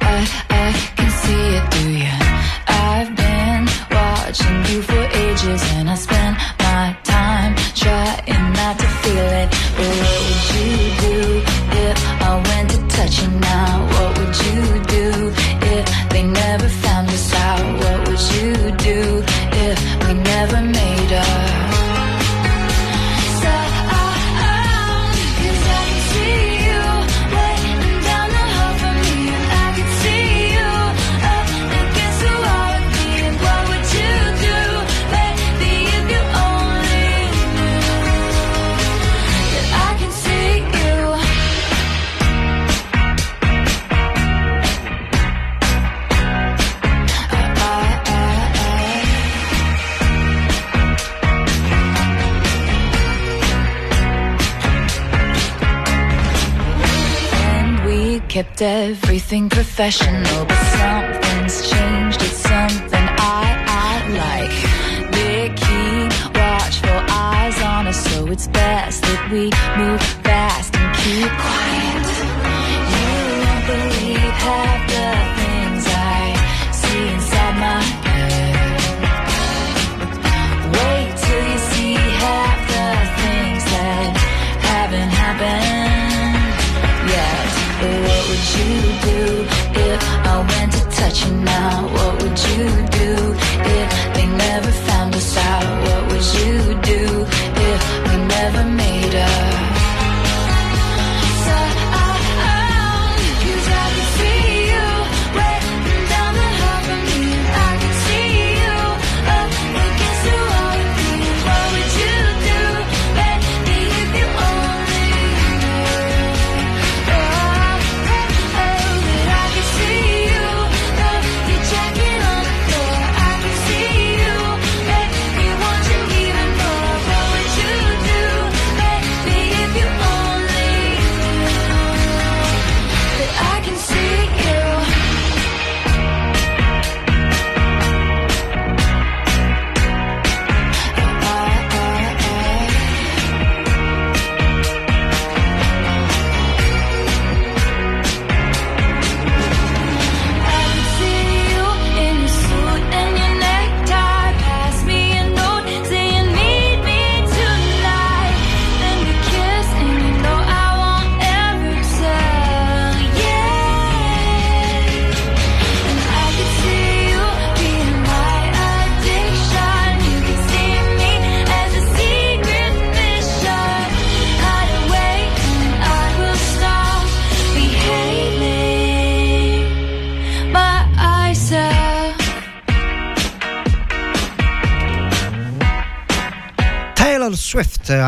professional,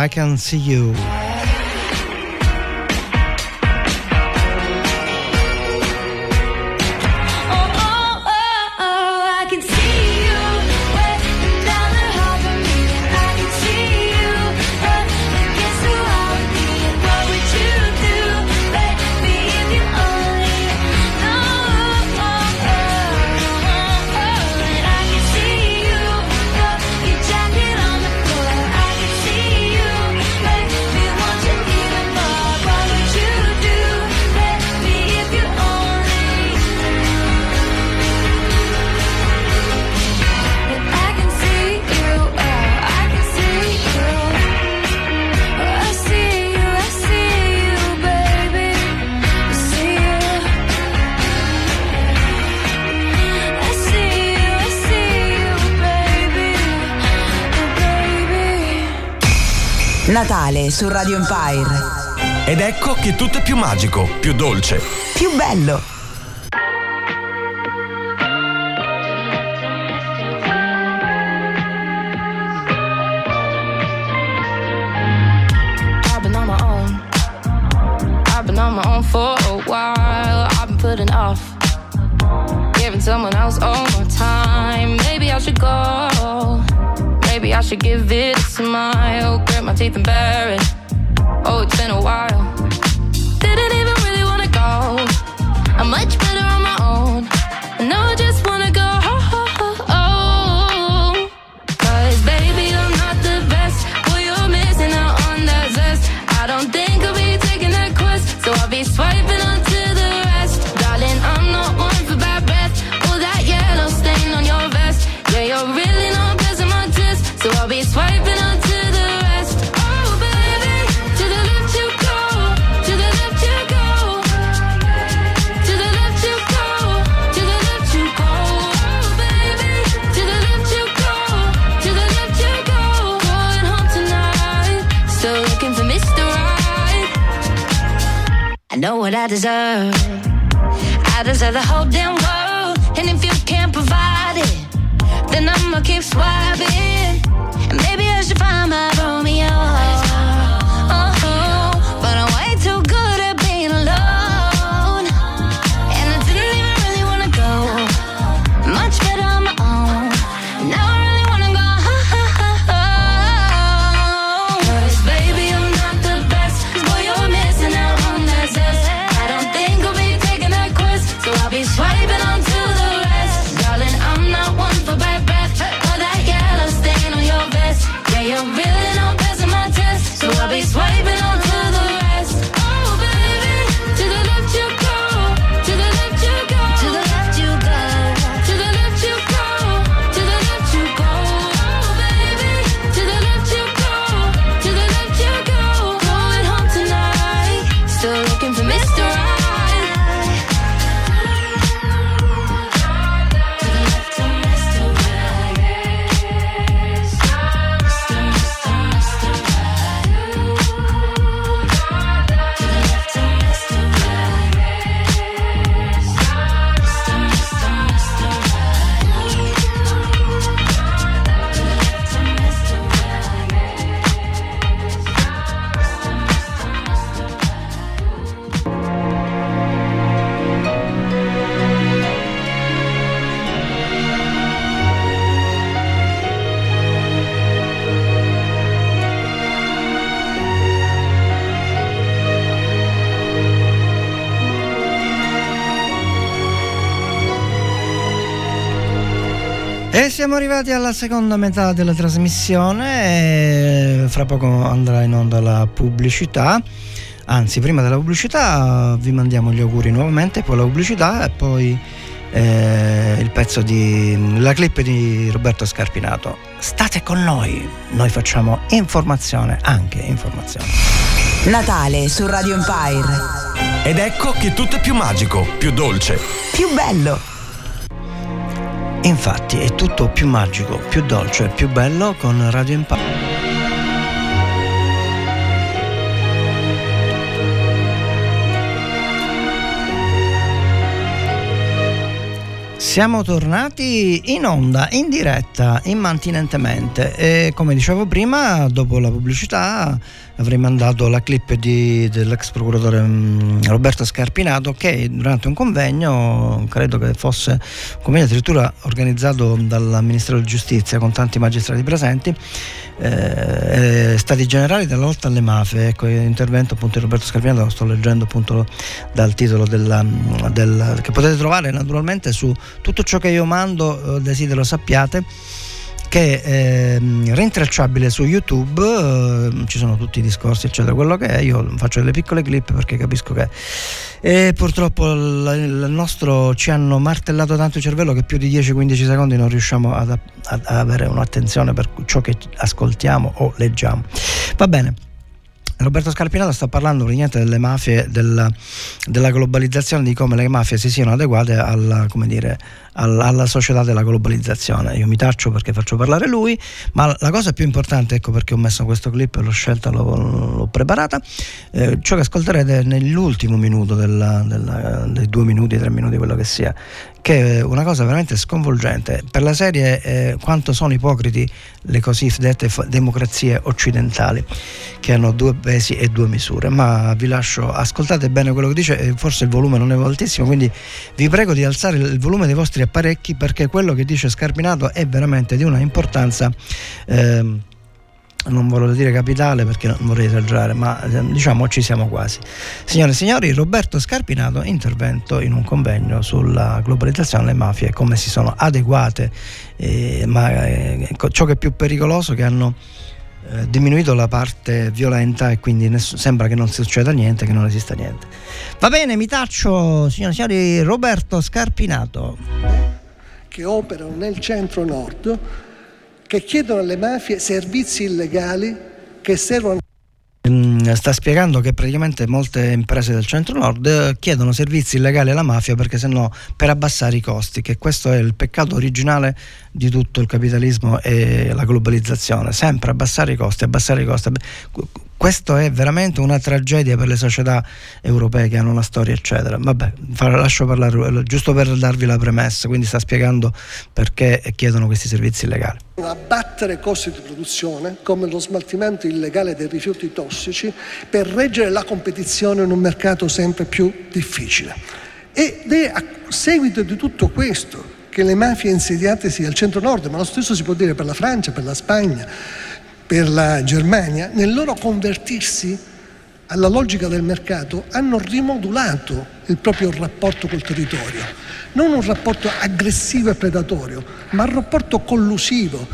I Can See You. Natale su Radio Empire. Ed ecco che tutto è più magico, più dolce, più bello embarrassed siamo arrivati alla seconda metà della trasmissione. Eh, fra poco andrà in onda la pubblicità. Anzi, prima della pubblicità eh, vi mandiamo gli auguri nuovamente, poi la pubblicità e poi eh, il pezzo di la clip di Roberto Scarpinato. State con noi, noi facciamo informazione, anche informazione. Natale su Radio Empire. Ed ecco che tutto è più magico, più dolce, più bello Infatti è tutto più magico, più dolce, più bello con Radio Empire. Siamo tornati in onda, in diretta, immantinentemente. E come dicevo prima, dopo la pubblicità avrei mandato la clip di, dell'ex procuratore mm, Roberto Scarpinato che durante un convegno, credo che fosse un convegno addirittura organizzato dal Ministero della Giustizia con tanti magistrati presenti, eh, Stati Generali della lotta alle mafie, ecco l'intervento appunto di Roberto Scarpinato lo sto leggendo appunto dal titolo della, del, che potete trovare naturalmente su tutto ciò che io mando, eh, desidero sappiate che è ehm, rintracciabile su YouTube, eh, ci sono tutti i discorsi eccetera, quello che è, io faccio delle piccole clip perché capisco che e purtroppo il, nostro ci hanno martellato tanto il cervello che più di 10-15 secondi non riusciamo ad, ad avere un'attenzione per ciò che ascoltiamo o leggiamo. Va bene. Roberto Scarpinato sta parlando praticamente delle mafie, della, della, globalizzazione, di come le mafie si siano adeguate alla, dire, alla, alla, società della globalizzazione. Io mi taccio perché faccio parlare lui, ma la cosa più importante, ecco perché ho messo questo clip, l'ho scelta, l'ho, l'ho preparata, eh, ciò che ascolterete nell'ultimo minuto della, della, dei due minuti, tre minuti, quello che sia, che è una cosa veramente sconvolgente. Per la serie eh, quanto sono ipocriti le cosiddette democrazie occidentali, che hanno due pesi e due misure. Ma vi lascio, ascoltate bene quello che dice, forse il volume non è altissimo, quindi vi prego di alzare il volume dei vostri apparecchi perché quello che dice Scarpinato è veramente di una importanza. Eh, non voglio dire capitale perché non vorrei esagerare, ma ehm, diciamo ci siamo quasi. Signore e signori, Roberto Scarpinato, intervento in un convegno sulla globalizzazione delle mafie, come si sono adeguate, eh, ma eh, ciò che è più pericoloso è che hanno eh, diminuito la parte violenta e quindi ness- sembra che non succeda niente, che non esista niente. Va bene, mi taccio, signore e signori, Roberto Scarpinato. Che operano nel centro-nord che chiedono alle mafie servizi illegali che servono mm, sta spiegando che praticamente molte imprese del centro-nord eh, chiedono servizi illegali alla mafia perché sennò per abbassare i costi, che questo è il peccato originale di tutto il capitalismo e la globalizzazione, sempre abbassare i costi, abbassare i costi. Questo è veramente una tragedia per le società europee che hanno una storia, eccetera. Vabbè, lascio parlare giusto per darvi la premessa, quindi sta spiegando perché chiedono questi servizi illegali. Abbattere costi di produzione, come lo smaltimento illegale dei rifiuti tossici, per reggere la competizione in un mercato sempre più difficile. Ed è a seguito di tutto questo che le mafie insediatesi al centro-nord, ma lo stesso si può dire per la Francia, per la Spagna, per la Germania, nel loro convertirsi alla logica del mercato, hanno rimodulato il proprio rapporto col territorio. Non un rapporto aggressivo e predatorio, ma un rapporto collusivo,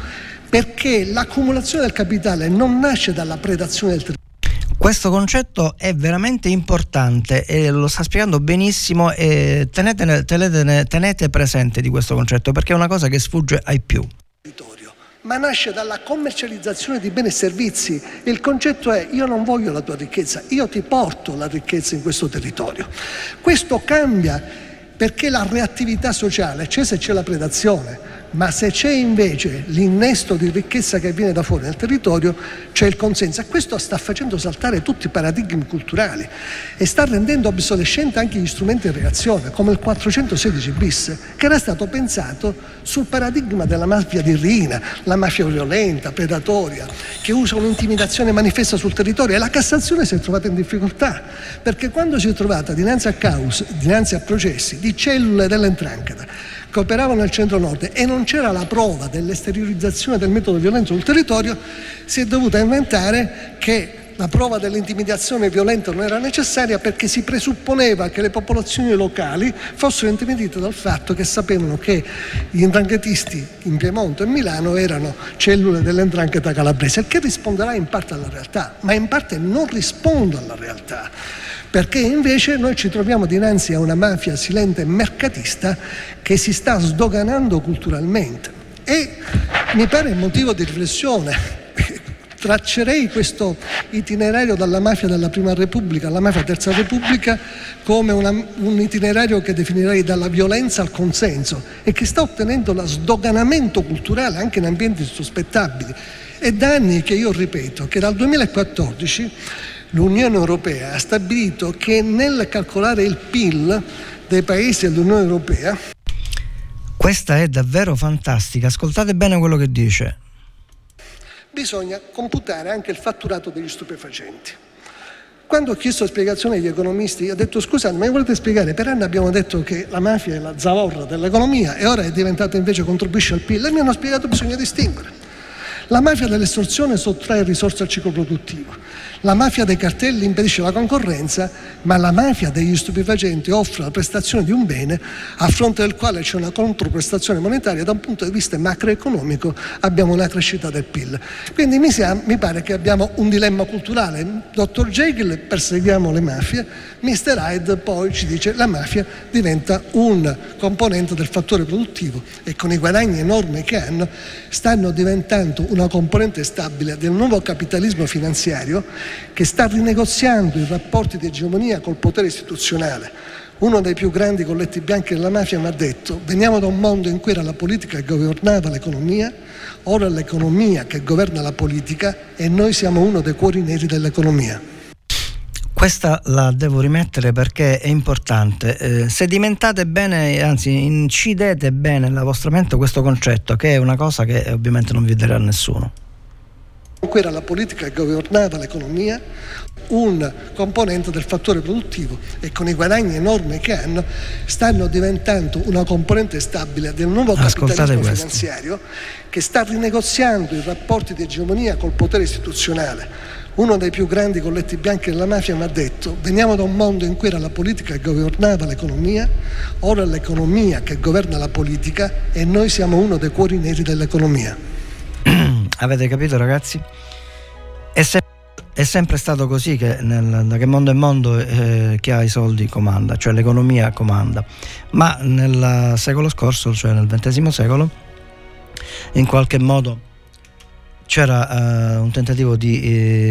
perché l'accumulazione del capitale non nasce dalla predazione del territorio. Questo concetto è veramente importante e lo sta spiegando benissimo e tenete, tenete, tenete presente di questo concetto perché è una cosa che sfugge ai più ma nasce dalla commercializzazione di beni e servizi. Il concetto è io non voglio la tua ricchezza, io ti porto la ricchezza in questo territorio. Questo cambia perché la reattività sociale c'è se c'è la predazione, ma se c'è invece l'innesto di ricchezza che viene da fuori nel territorio, c'è il consenso. E questo sta facendo saltare tutti i paradigmi culturali e sta rendendo obsolescenti anche gli strumenti di reazione, come il 416 bis, che era stato pensato sul paradigma della mafia di Rina, la mafia violenta, predatoria, che usa un'intimidazione manifesta sul territorio. E la Cassazione si è trovata in difficoltà, perché quando si è trovata dinanzi a cause, dinanzi a processi di cellule dell'entrancheta, che operavano nel centro-nord e non c'era la prova dell'esteriorizzazione del metodo violento sul territorio, si è dovuta inventare che la prova dell'intimidazione violenta non era necessaria perché si presupponeva che le popolazioni locali fossero intimidite dal fatto che sapevano che gli indranghetisti in Piemonte e Milano erano cellule dell'endrangheta calabrese, il che risponderà in parte alla realtà, ma in parte non risponde alla realtà perché invece noi ci troviamo dinanzi a una mafia silente e mercatista che si sta sdoganando culturalmente e mi pare motivo di riflessione. Traccerei questo itinerario dalla mafia della Prima Repubblica alla mafia Terza Repubblica come una, un itinerario che definirei dalla violenza al consenso e che sta ottenendo lo sdoganamento culturale anche in ambienti sospettabili. È da anni che io ripeto che dal 2014 l'Unione Europea ha stabilito che nel calcolare il PIL dei paesi dell'Unione Europea Questa è davvero fantastica, ascoltate bene quello che dice. bisogna computare anche il fatturato degli stupefacenti. Quando ho chiesto spiegazioni agli economisti, ho detto scusate, ma mi volete spiegare? Per anni abbiamo detto che la mafia è la zavorra dell'economia e ora è diventata invece contribuisce al PIL. E mi hanno spiegato che bisogna distinguere. La mafia dell'estorsione sottrae risorse al ciclo produttivo. La mafia dei cartelli impedisce la concorrenza, ma la mafia degli stupefacenti offre la prestazione di un bene a fronte del quale c'è una controprestazione monetaria. Da un punto di vista macroeconomico abbiamo una crescita del PIL. Quindi mi, sia- mi pare che abbiamo un dilemma culturale. Dr. Jekyll perseguiamo le mafie, Mr. Hyde poi ci dice che la mafia diventa un componente del fattore produttivo e con i guadagni enormi che hanno stanno diventando una componente stabile del nuovo capitalismo finanziario che sta rinegoziando i rapporti di egemonia col potere istituzionale. Uno dei più grandi colletti bianchi della mafia mi ha detto veniamo da un mondo in cui era la politica che governava l'economia, ora è l'economia che governa la politica e noi siamo uno dei cuori neri dell'economia. Questa la devo rimettere perché è importante. Eh, sedimentate bene, anzi incidete bene nella vostra mente questo concetto, che è una cosa che ovviamente non vi dirà nessuno. cui era la politica che governava l'economia, un componente del fattore produttivo e con i guadagni enormi che hanno stanno diventando una componente stabile del nuovo Ascoltate capitalismo questo. finanziario che sta rinegoziando i rapporti di egemonia col potere istituzionale. Uno dei più grandi colletti bianchi della mafia mi ha detto veniamo da un mondo in cui era la politica che governava l'economia, ora è l'economia che governa la politica e noi siamo uno dei cuori neri dell'economia. Avete capito ragazzi? È, se- è sempre stato così che nel, che mondo è mondo eh, chi ha i soldi comanda, cioè l'economia comanda. Ma nel secolo scorso, cioè nel XX secolo, in qualche modo c'era eh, un tentativo di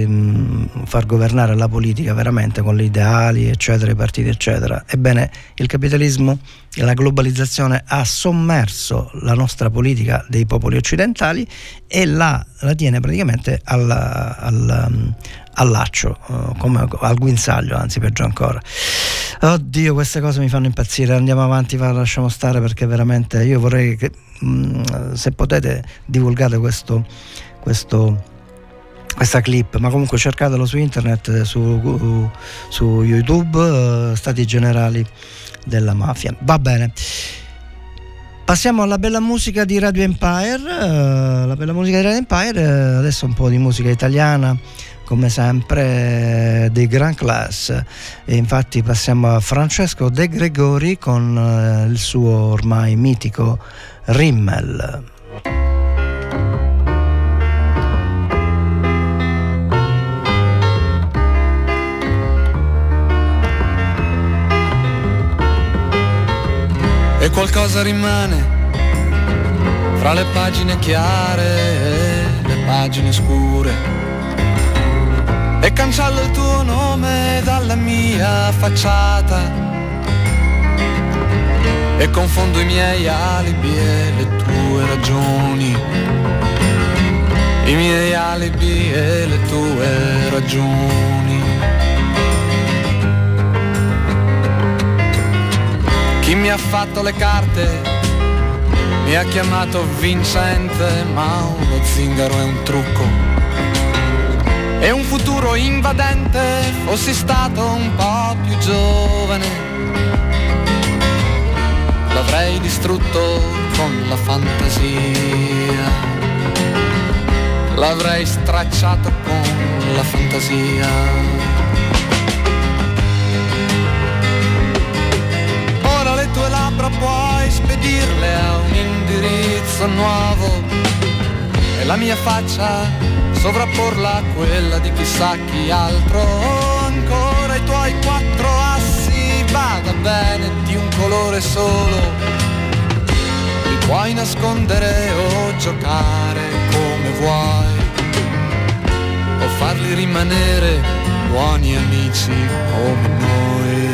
ehm, far governare la politica veramente con gli ideali, eccetera, i partiti, eccetera. Ebbene, il capitalismo e la globalizzazione ha sommerso la nostra politica dei popoli occidentali e la, la tiene praticamente al, al, al laccio, eh, come al guinzaglio, anzi peggio ancora. Oddio, queste cose mi fanno impazzire. Andiamo avanti, va, lasciamo stare perché veramente io vorrei che mh, se potete divulgate questo, questo questa clip, ma comunque cercatelo su internet, su, su YouTube, eh, Stati Generali della Mafia. Va bene. Passiamo alla bella musica di Radio Empire. eh, la bella musica di Radio Empire, eh, adesso un po' di musica italiana, come sempre, eh, dei Grand Class. E infatti passiamo a Francesco De Gregori con eh, il suo ormai mitico Rimmel. E qualcosa rimane fra le pagine chiare e le pagine scure. E cancello il tuo nome dalla mia facciata e confondo i miei alibi e le tue ragioni. I miei alibi e le tue ragioni. Chi mi ha fatto le carte mi ha chiamato vincente, ma uno zingaro è un trucco. E un futuro invadente, fossi stato un po' più giovane, l'avrei distrutto con la fantasia. L'avrei stracciato con la fantasia. Labbra puoi spedirle a un indirizzo nuovo e la mia faccia sovrapporla a quella di chissà chi altro. Ancora i tuoi quattro assi, vada bene di un colore solo. Li puoi nascondere o giocare come vuoi, o farli rimanere buoni amici come noi.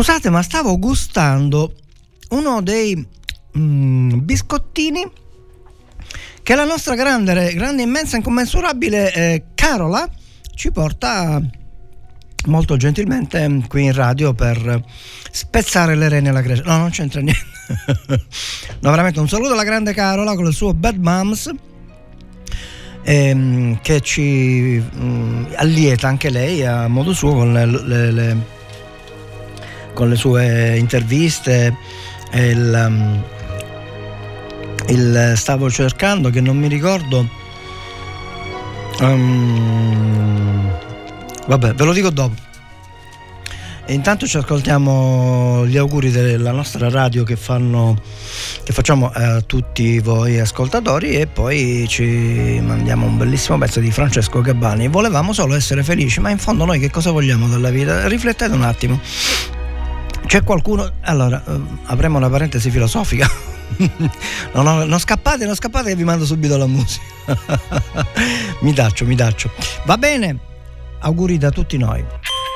Scusate, ma stavo gustando uno dei mm, biscottini che la nostra grande, grande immensa, incommensurabile eh, Carola ci porta molto gentilmente qui in radio per spezzare le rene alla Grecia. No, non c'entra niente. no, veramente un saluto alla grande Carola con il suo Bad Moms ehm, che ci mm, allieta anche lei a modo suo con le, le- le- con le sue interviste il, um, il- stavo cercando che non mi ricordo um, vabbè ve lo dico dopo e intanto ci ascoltiamo gli auguri della nostra radio che, fanno, che facciamo a tutti voi ascoltatori e poi ci mandiamo un bellissimo pezzo di Francesco Gabbani. Volevamo solo essere felici, ma in fondo noi che cosa vogliamo dalla vita? Riflettete un attimo. C'è qualcuno... Allora, eh, apriamo una parentesi filosofica. No, no, non scappate, non scappate che vi mando subito la musica. mi taccio, mi taccio. Va bene, auguri da tutti noi.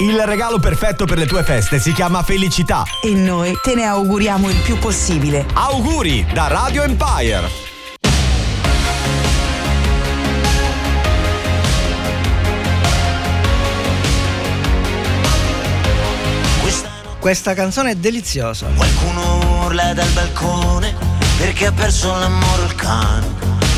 Il regalo perfetto per le tue feste si chiama felicità. E noi te ne auguriamo il più possibile. Auguri da Radio Empire. Questa canzone è deliziosa. Qualcuno urla dal balcone perché ha perso l'amore il cane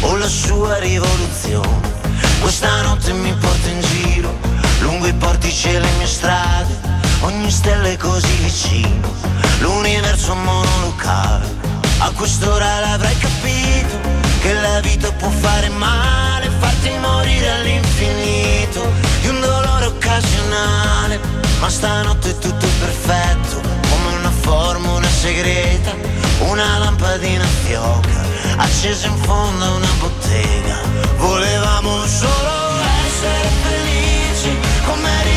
o la sua rivoluzione. Questa notte mi porta in giro lungo i portici e le mie strade, ogni stella è così vicino, l'universo monolocale. A quest'ora l'avrai capito che la vita può fare male, farti morire all'infinito di un dolore occasionale. Ma stanotte è tutto perfetto, come una formula segreta, una lampadina fioca, accesa in fondo a una bottega. Voleva Volevamo solo essere felici, come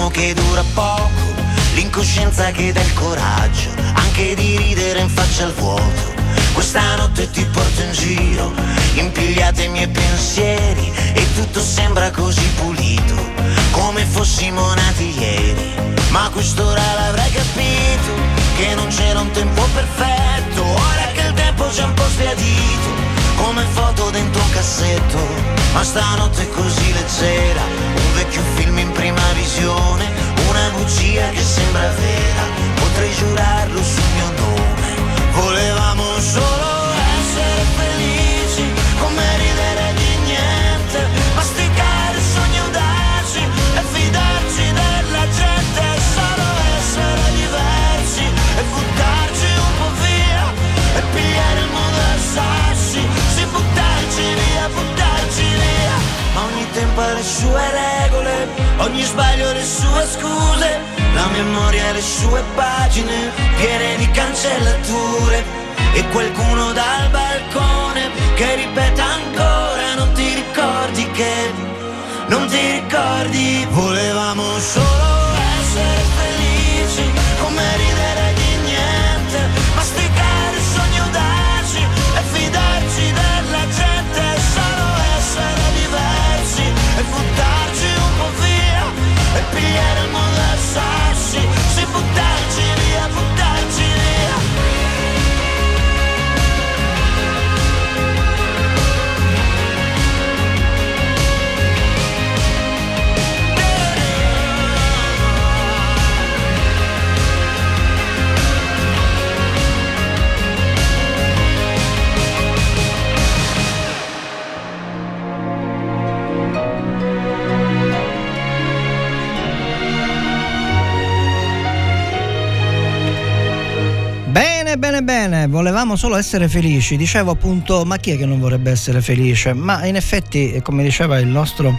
profumo che dura poco, l'incoscienza che dà il coraggio, anche di ridere in faccia al vuoto. Questa notte ti porto in giro, impigliate i miei pensieri e tutto sembra così pulito, come fossimo nati ieri. Ma quest'ora l'avrai capito, che non c'era un tempo perfetto, ora che il tempo c'è un po' sbiadito come foto dentro un cassetto, ma stanotte è così leggera, un vecchio film prima visione, una bugia che sembra vera, potrei giurarlo sul mio nome, volevamo solo essere felici, come ridere di niente, masticare sogni audaci e fidarci della gente, solo essere diversi e buttarci un po' via e pigliare il mondo a sassi, sì buttarci via, buttarci via, ma ogni tempo ha le sue regole, ogni sbaglio le sue scuse, la memoria le sue pagine piene di cancellature. E qualcuno dal balcone che ripete ancora non ti ricordi che non ti ricordi volevamo solo essere felici come ridere Bene, bene, bene, volevamo solo essere felici. Dicevo appunto, ma chi è che non vorrebbe essere felice? Ma in effetti, come diceva il nostro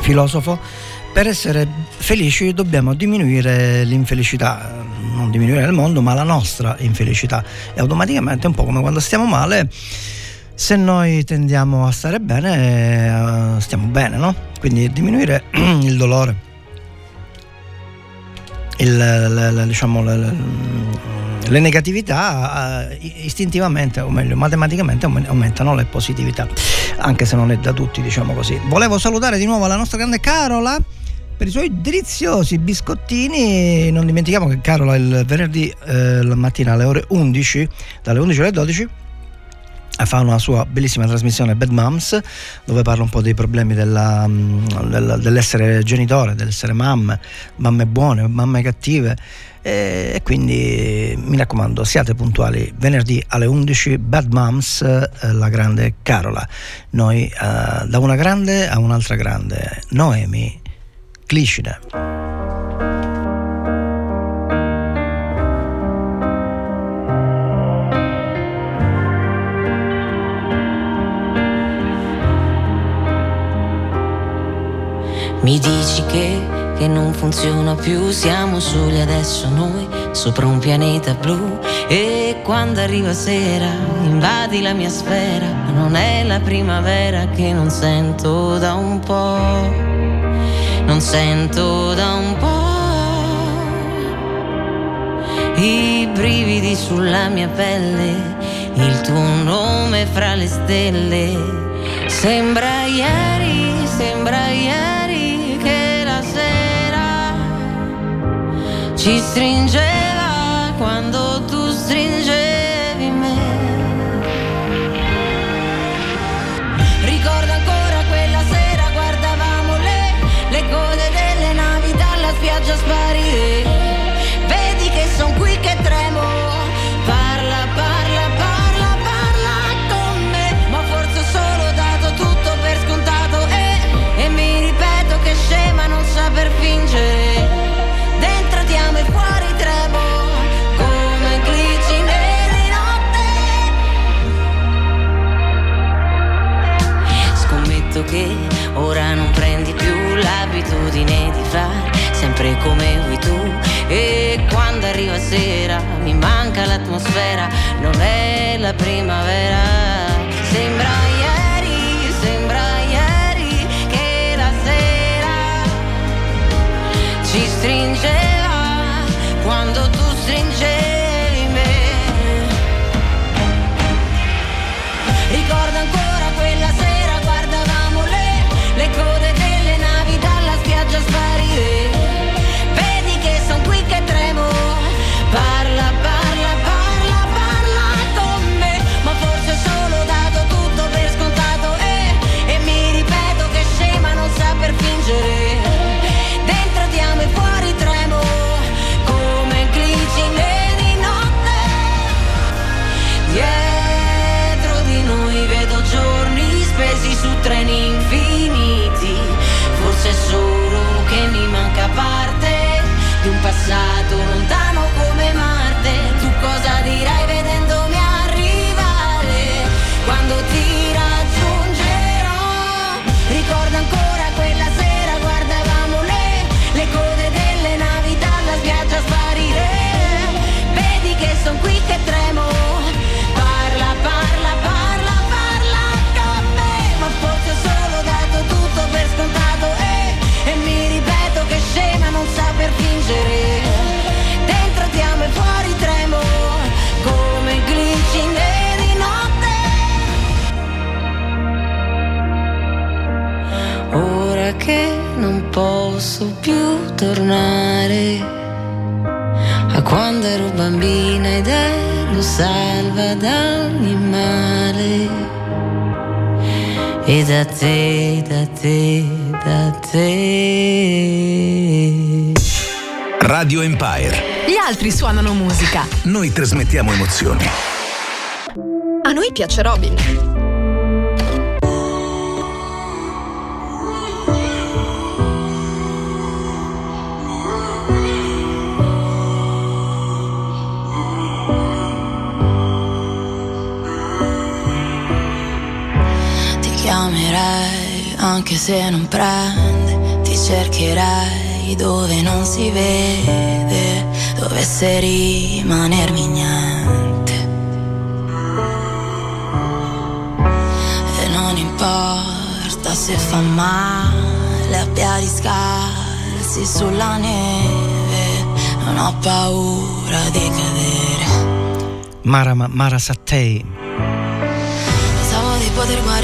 filosofo, per essere felici dobbiamo diminuire l'infelicità, non diminuire il mondo, ma la nostra infelicità. E automaticamente è un po' come quando stiamo male, se noi tendiamo a stare bene, eh, stiamo bene, no? Quindi diminuire il dolore il, la- la- diciamo, la- le negatività eh, istintivamente o meglio matematicamente aumen- aumentano le positività anche se non è da tutti diciamo così. Volevo salutare di nuovo la nostra grande Carola per i suoi deliziosi biscottini. Non dimentichiamo che Carola il venerdì eh, la mattina alle ore 11 dalle 11 alle 12 fa una sua bellissima trasmissione Bad Moms dove parla un po' dei problemi della, mm, del- dell'essere genitore, dell'essere mamme, mamme buone, mamme cattive. E, e quindi mi raccomando siate puntuali. Venerdì alle 11 Bad Moms eh, la grande Carola. Noi eh, da una grande a un'altra grande. Noemi Clicide Mi dici che, che non funziona più, siamo soli adesso noi, sopra un pianeta blu. E quando arriva sera, invadi la mia sfera, non è la primavera che non sento da un po', non sento da un po'. I brividi sulla mia pelle, il tuo nome fra le stelle. Sembra ieri, sembra ieri ci stringeva quando tu stringevi sempre come vuoi tu. E quando arriva sera mi manca l'atmosfera, non è la primavera. Posso più tornare a quando ero bambina ed ero salva da ogni male. E da te, da te, da te. Radio Empire. Gli altri suonano musica. Noi trasmettiamo emozioni. A noi piace Robin. Chiamerai anche se non prende, ti cercherai dove non si vede, dovesse rimanermi niente. E non importa se fa male a piedi scalzi sulla neve, non ho paura di cadere. Mara, Mara Sattei.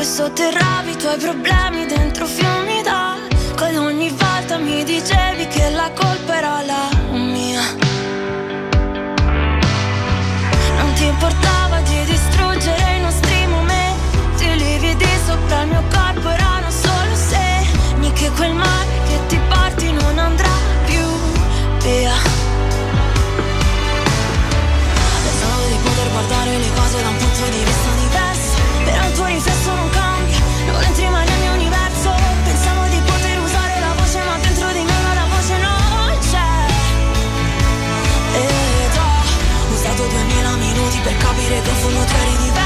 E sotterravi i tuoi problemi dentro fiumi d'acqua ogni volta mi dicevi che la colpa era la mia. Non ti importava di distruggere i nostri momenti I lividi sopra il mio corpo erano solo segni Che quel mare che ti porti non andrà più via. Pensavo di poter guardare le cose da un punto di vista tuo riflesso non cambia, non entri mai nel mio universo. Pensavo di poter usare la voce, ma dentro di me la voce non c'è. Ed ho usato 2000 minuti per capire che un fumo tu eri diverso.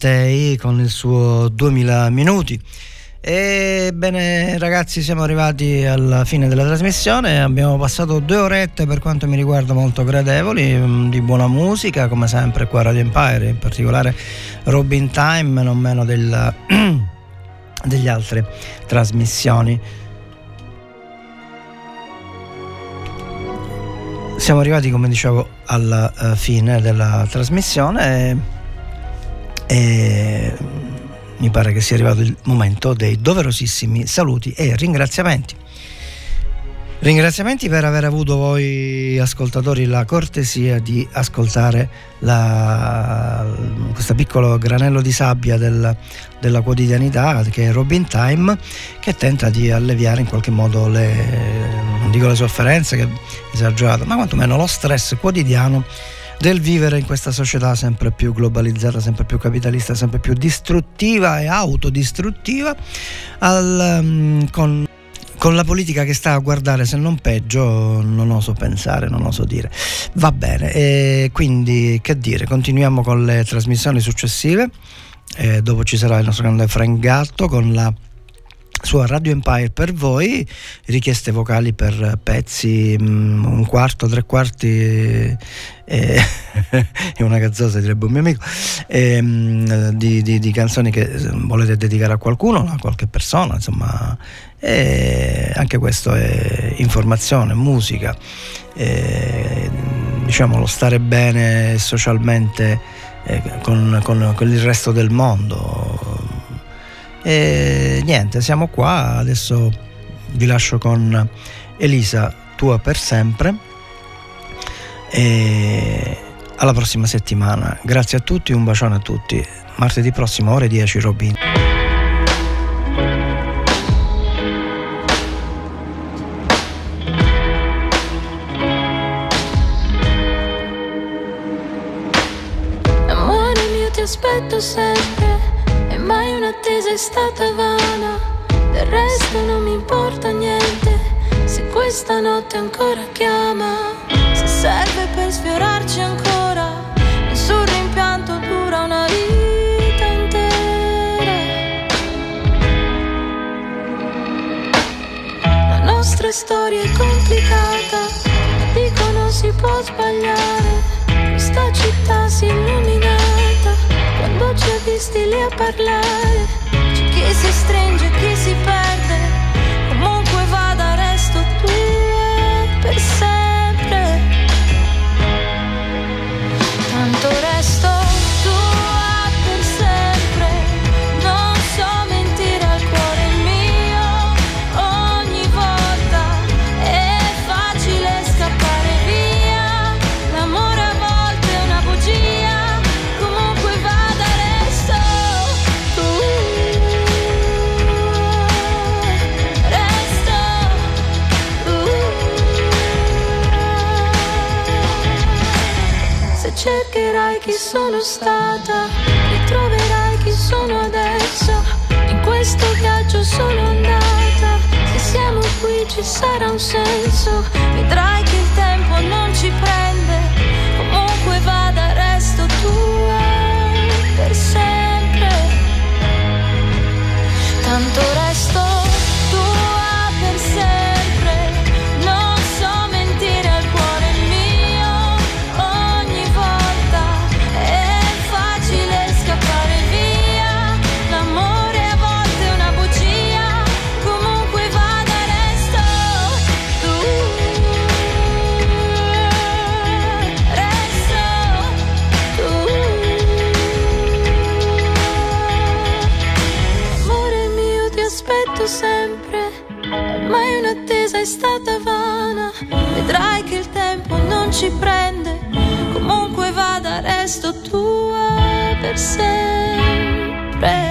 Mara Sattei con il suo 2000 minuti. Ebbene ragazzi siamo arrivati alla fine della trasmissione, abbiamo passato due orette per quanto mi riguarda molto gradevoli, mm, di buona musica come sempre qua a Radio Empire, in particolare Robin Time, non meno del, degli altre trasmissioni. Siamo arrivati come dicevo alla eh, fine della trasmissione e, e mi pare che sia arrivato il momento dei doverosissimi saluti e ringraziamenti. Ringraziamenti per aver avuto voi ascoltatori la cortesia di ascoltare la, questo piccolo granello di sabbia del, della quotidianità che è Robin Time che tenta di alleviare in qualche modo le, non dico le sofferenze che è esagerato, ma quantomeno lo stress quotidiano del vivere in questa società sempre più globalizzata, sempre più capitalista, sempre più distruttiva e autodistruttiva, al, um, con con la politica che sta a guardare se non peggio non oso pensare, non oso dire. Va bene, e quindi che dire, continuiamo con le trasmissioni successive, e dopo ci sarà il nostro grande Frank Gatto con la sua Radio Empire per voi, richieste vocali per pezzi mm, un quarto, tre quarti eh, è una gazzosa direbbe un mio amico eh, di, di, di, canzoni che volete dedicare a qualcuno, a qualche persona, insomma e anche questo è informazione, musica, e, diciamo lo stare bene socialmente eh, con, con, con, il resto del mondo. E niente, siamo qua, adesso vi lascio con Elisa, tua per sempre. E alla prossima settimana. Grazie a tutti, un bacione a tutti. Martedì prossimo, ore 10, Robin. aspetto sempre e mai un'attesa è stata vana. Del resto non mi importa niente se questa notte ancora chiama. Se serve per sfiorarci ancora, nessun rimpianto dura una vita intera. La nostra storia è complicata, dicono si può sbagliare. Questa città si illuminata quando ci ha visti lì a parlare, c'è chi si stringe, chi si perde. Chi sono stata, ritroverai chi sono adesso. In questo viaggio sono andata. Se siamo qui ci sarà un senso. Vedrai che il tempo non ci prende. Comunque vada, resto tua per sempre. Tanto Comunque vada,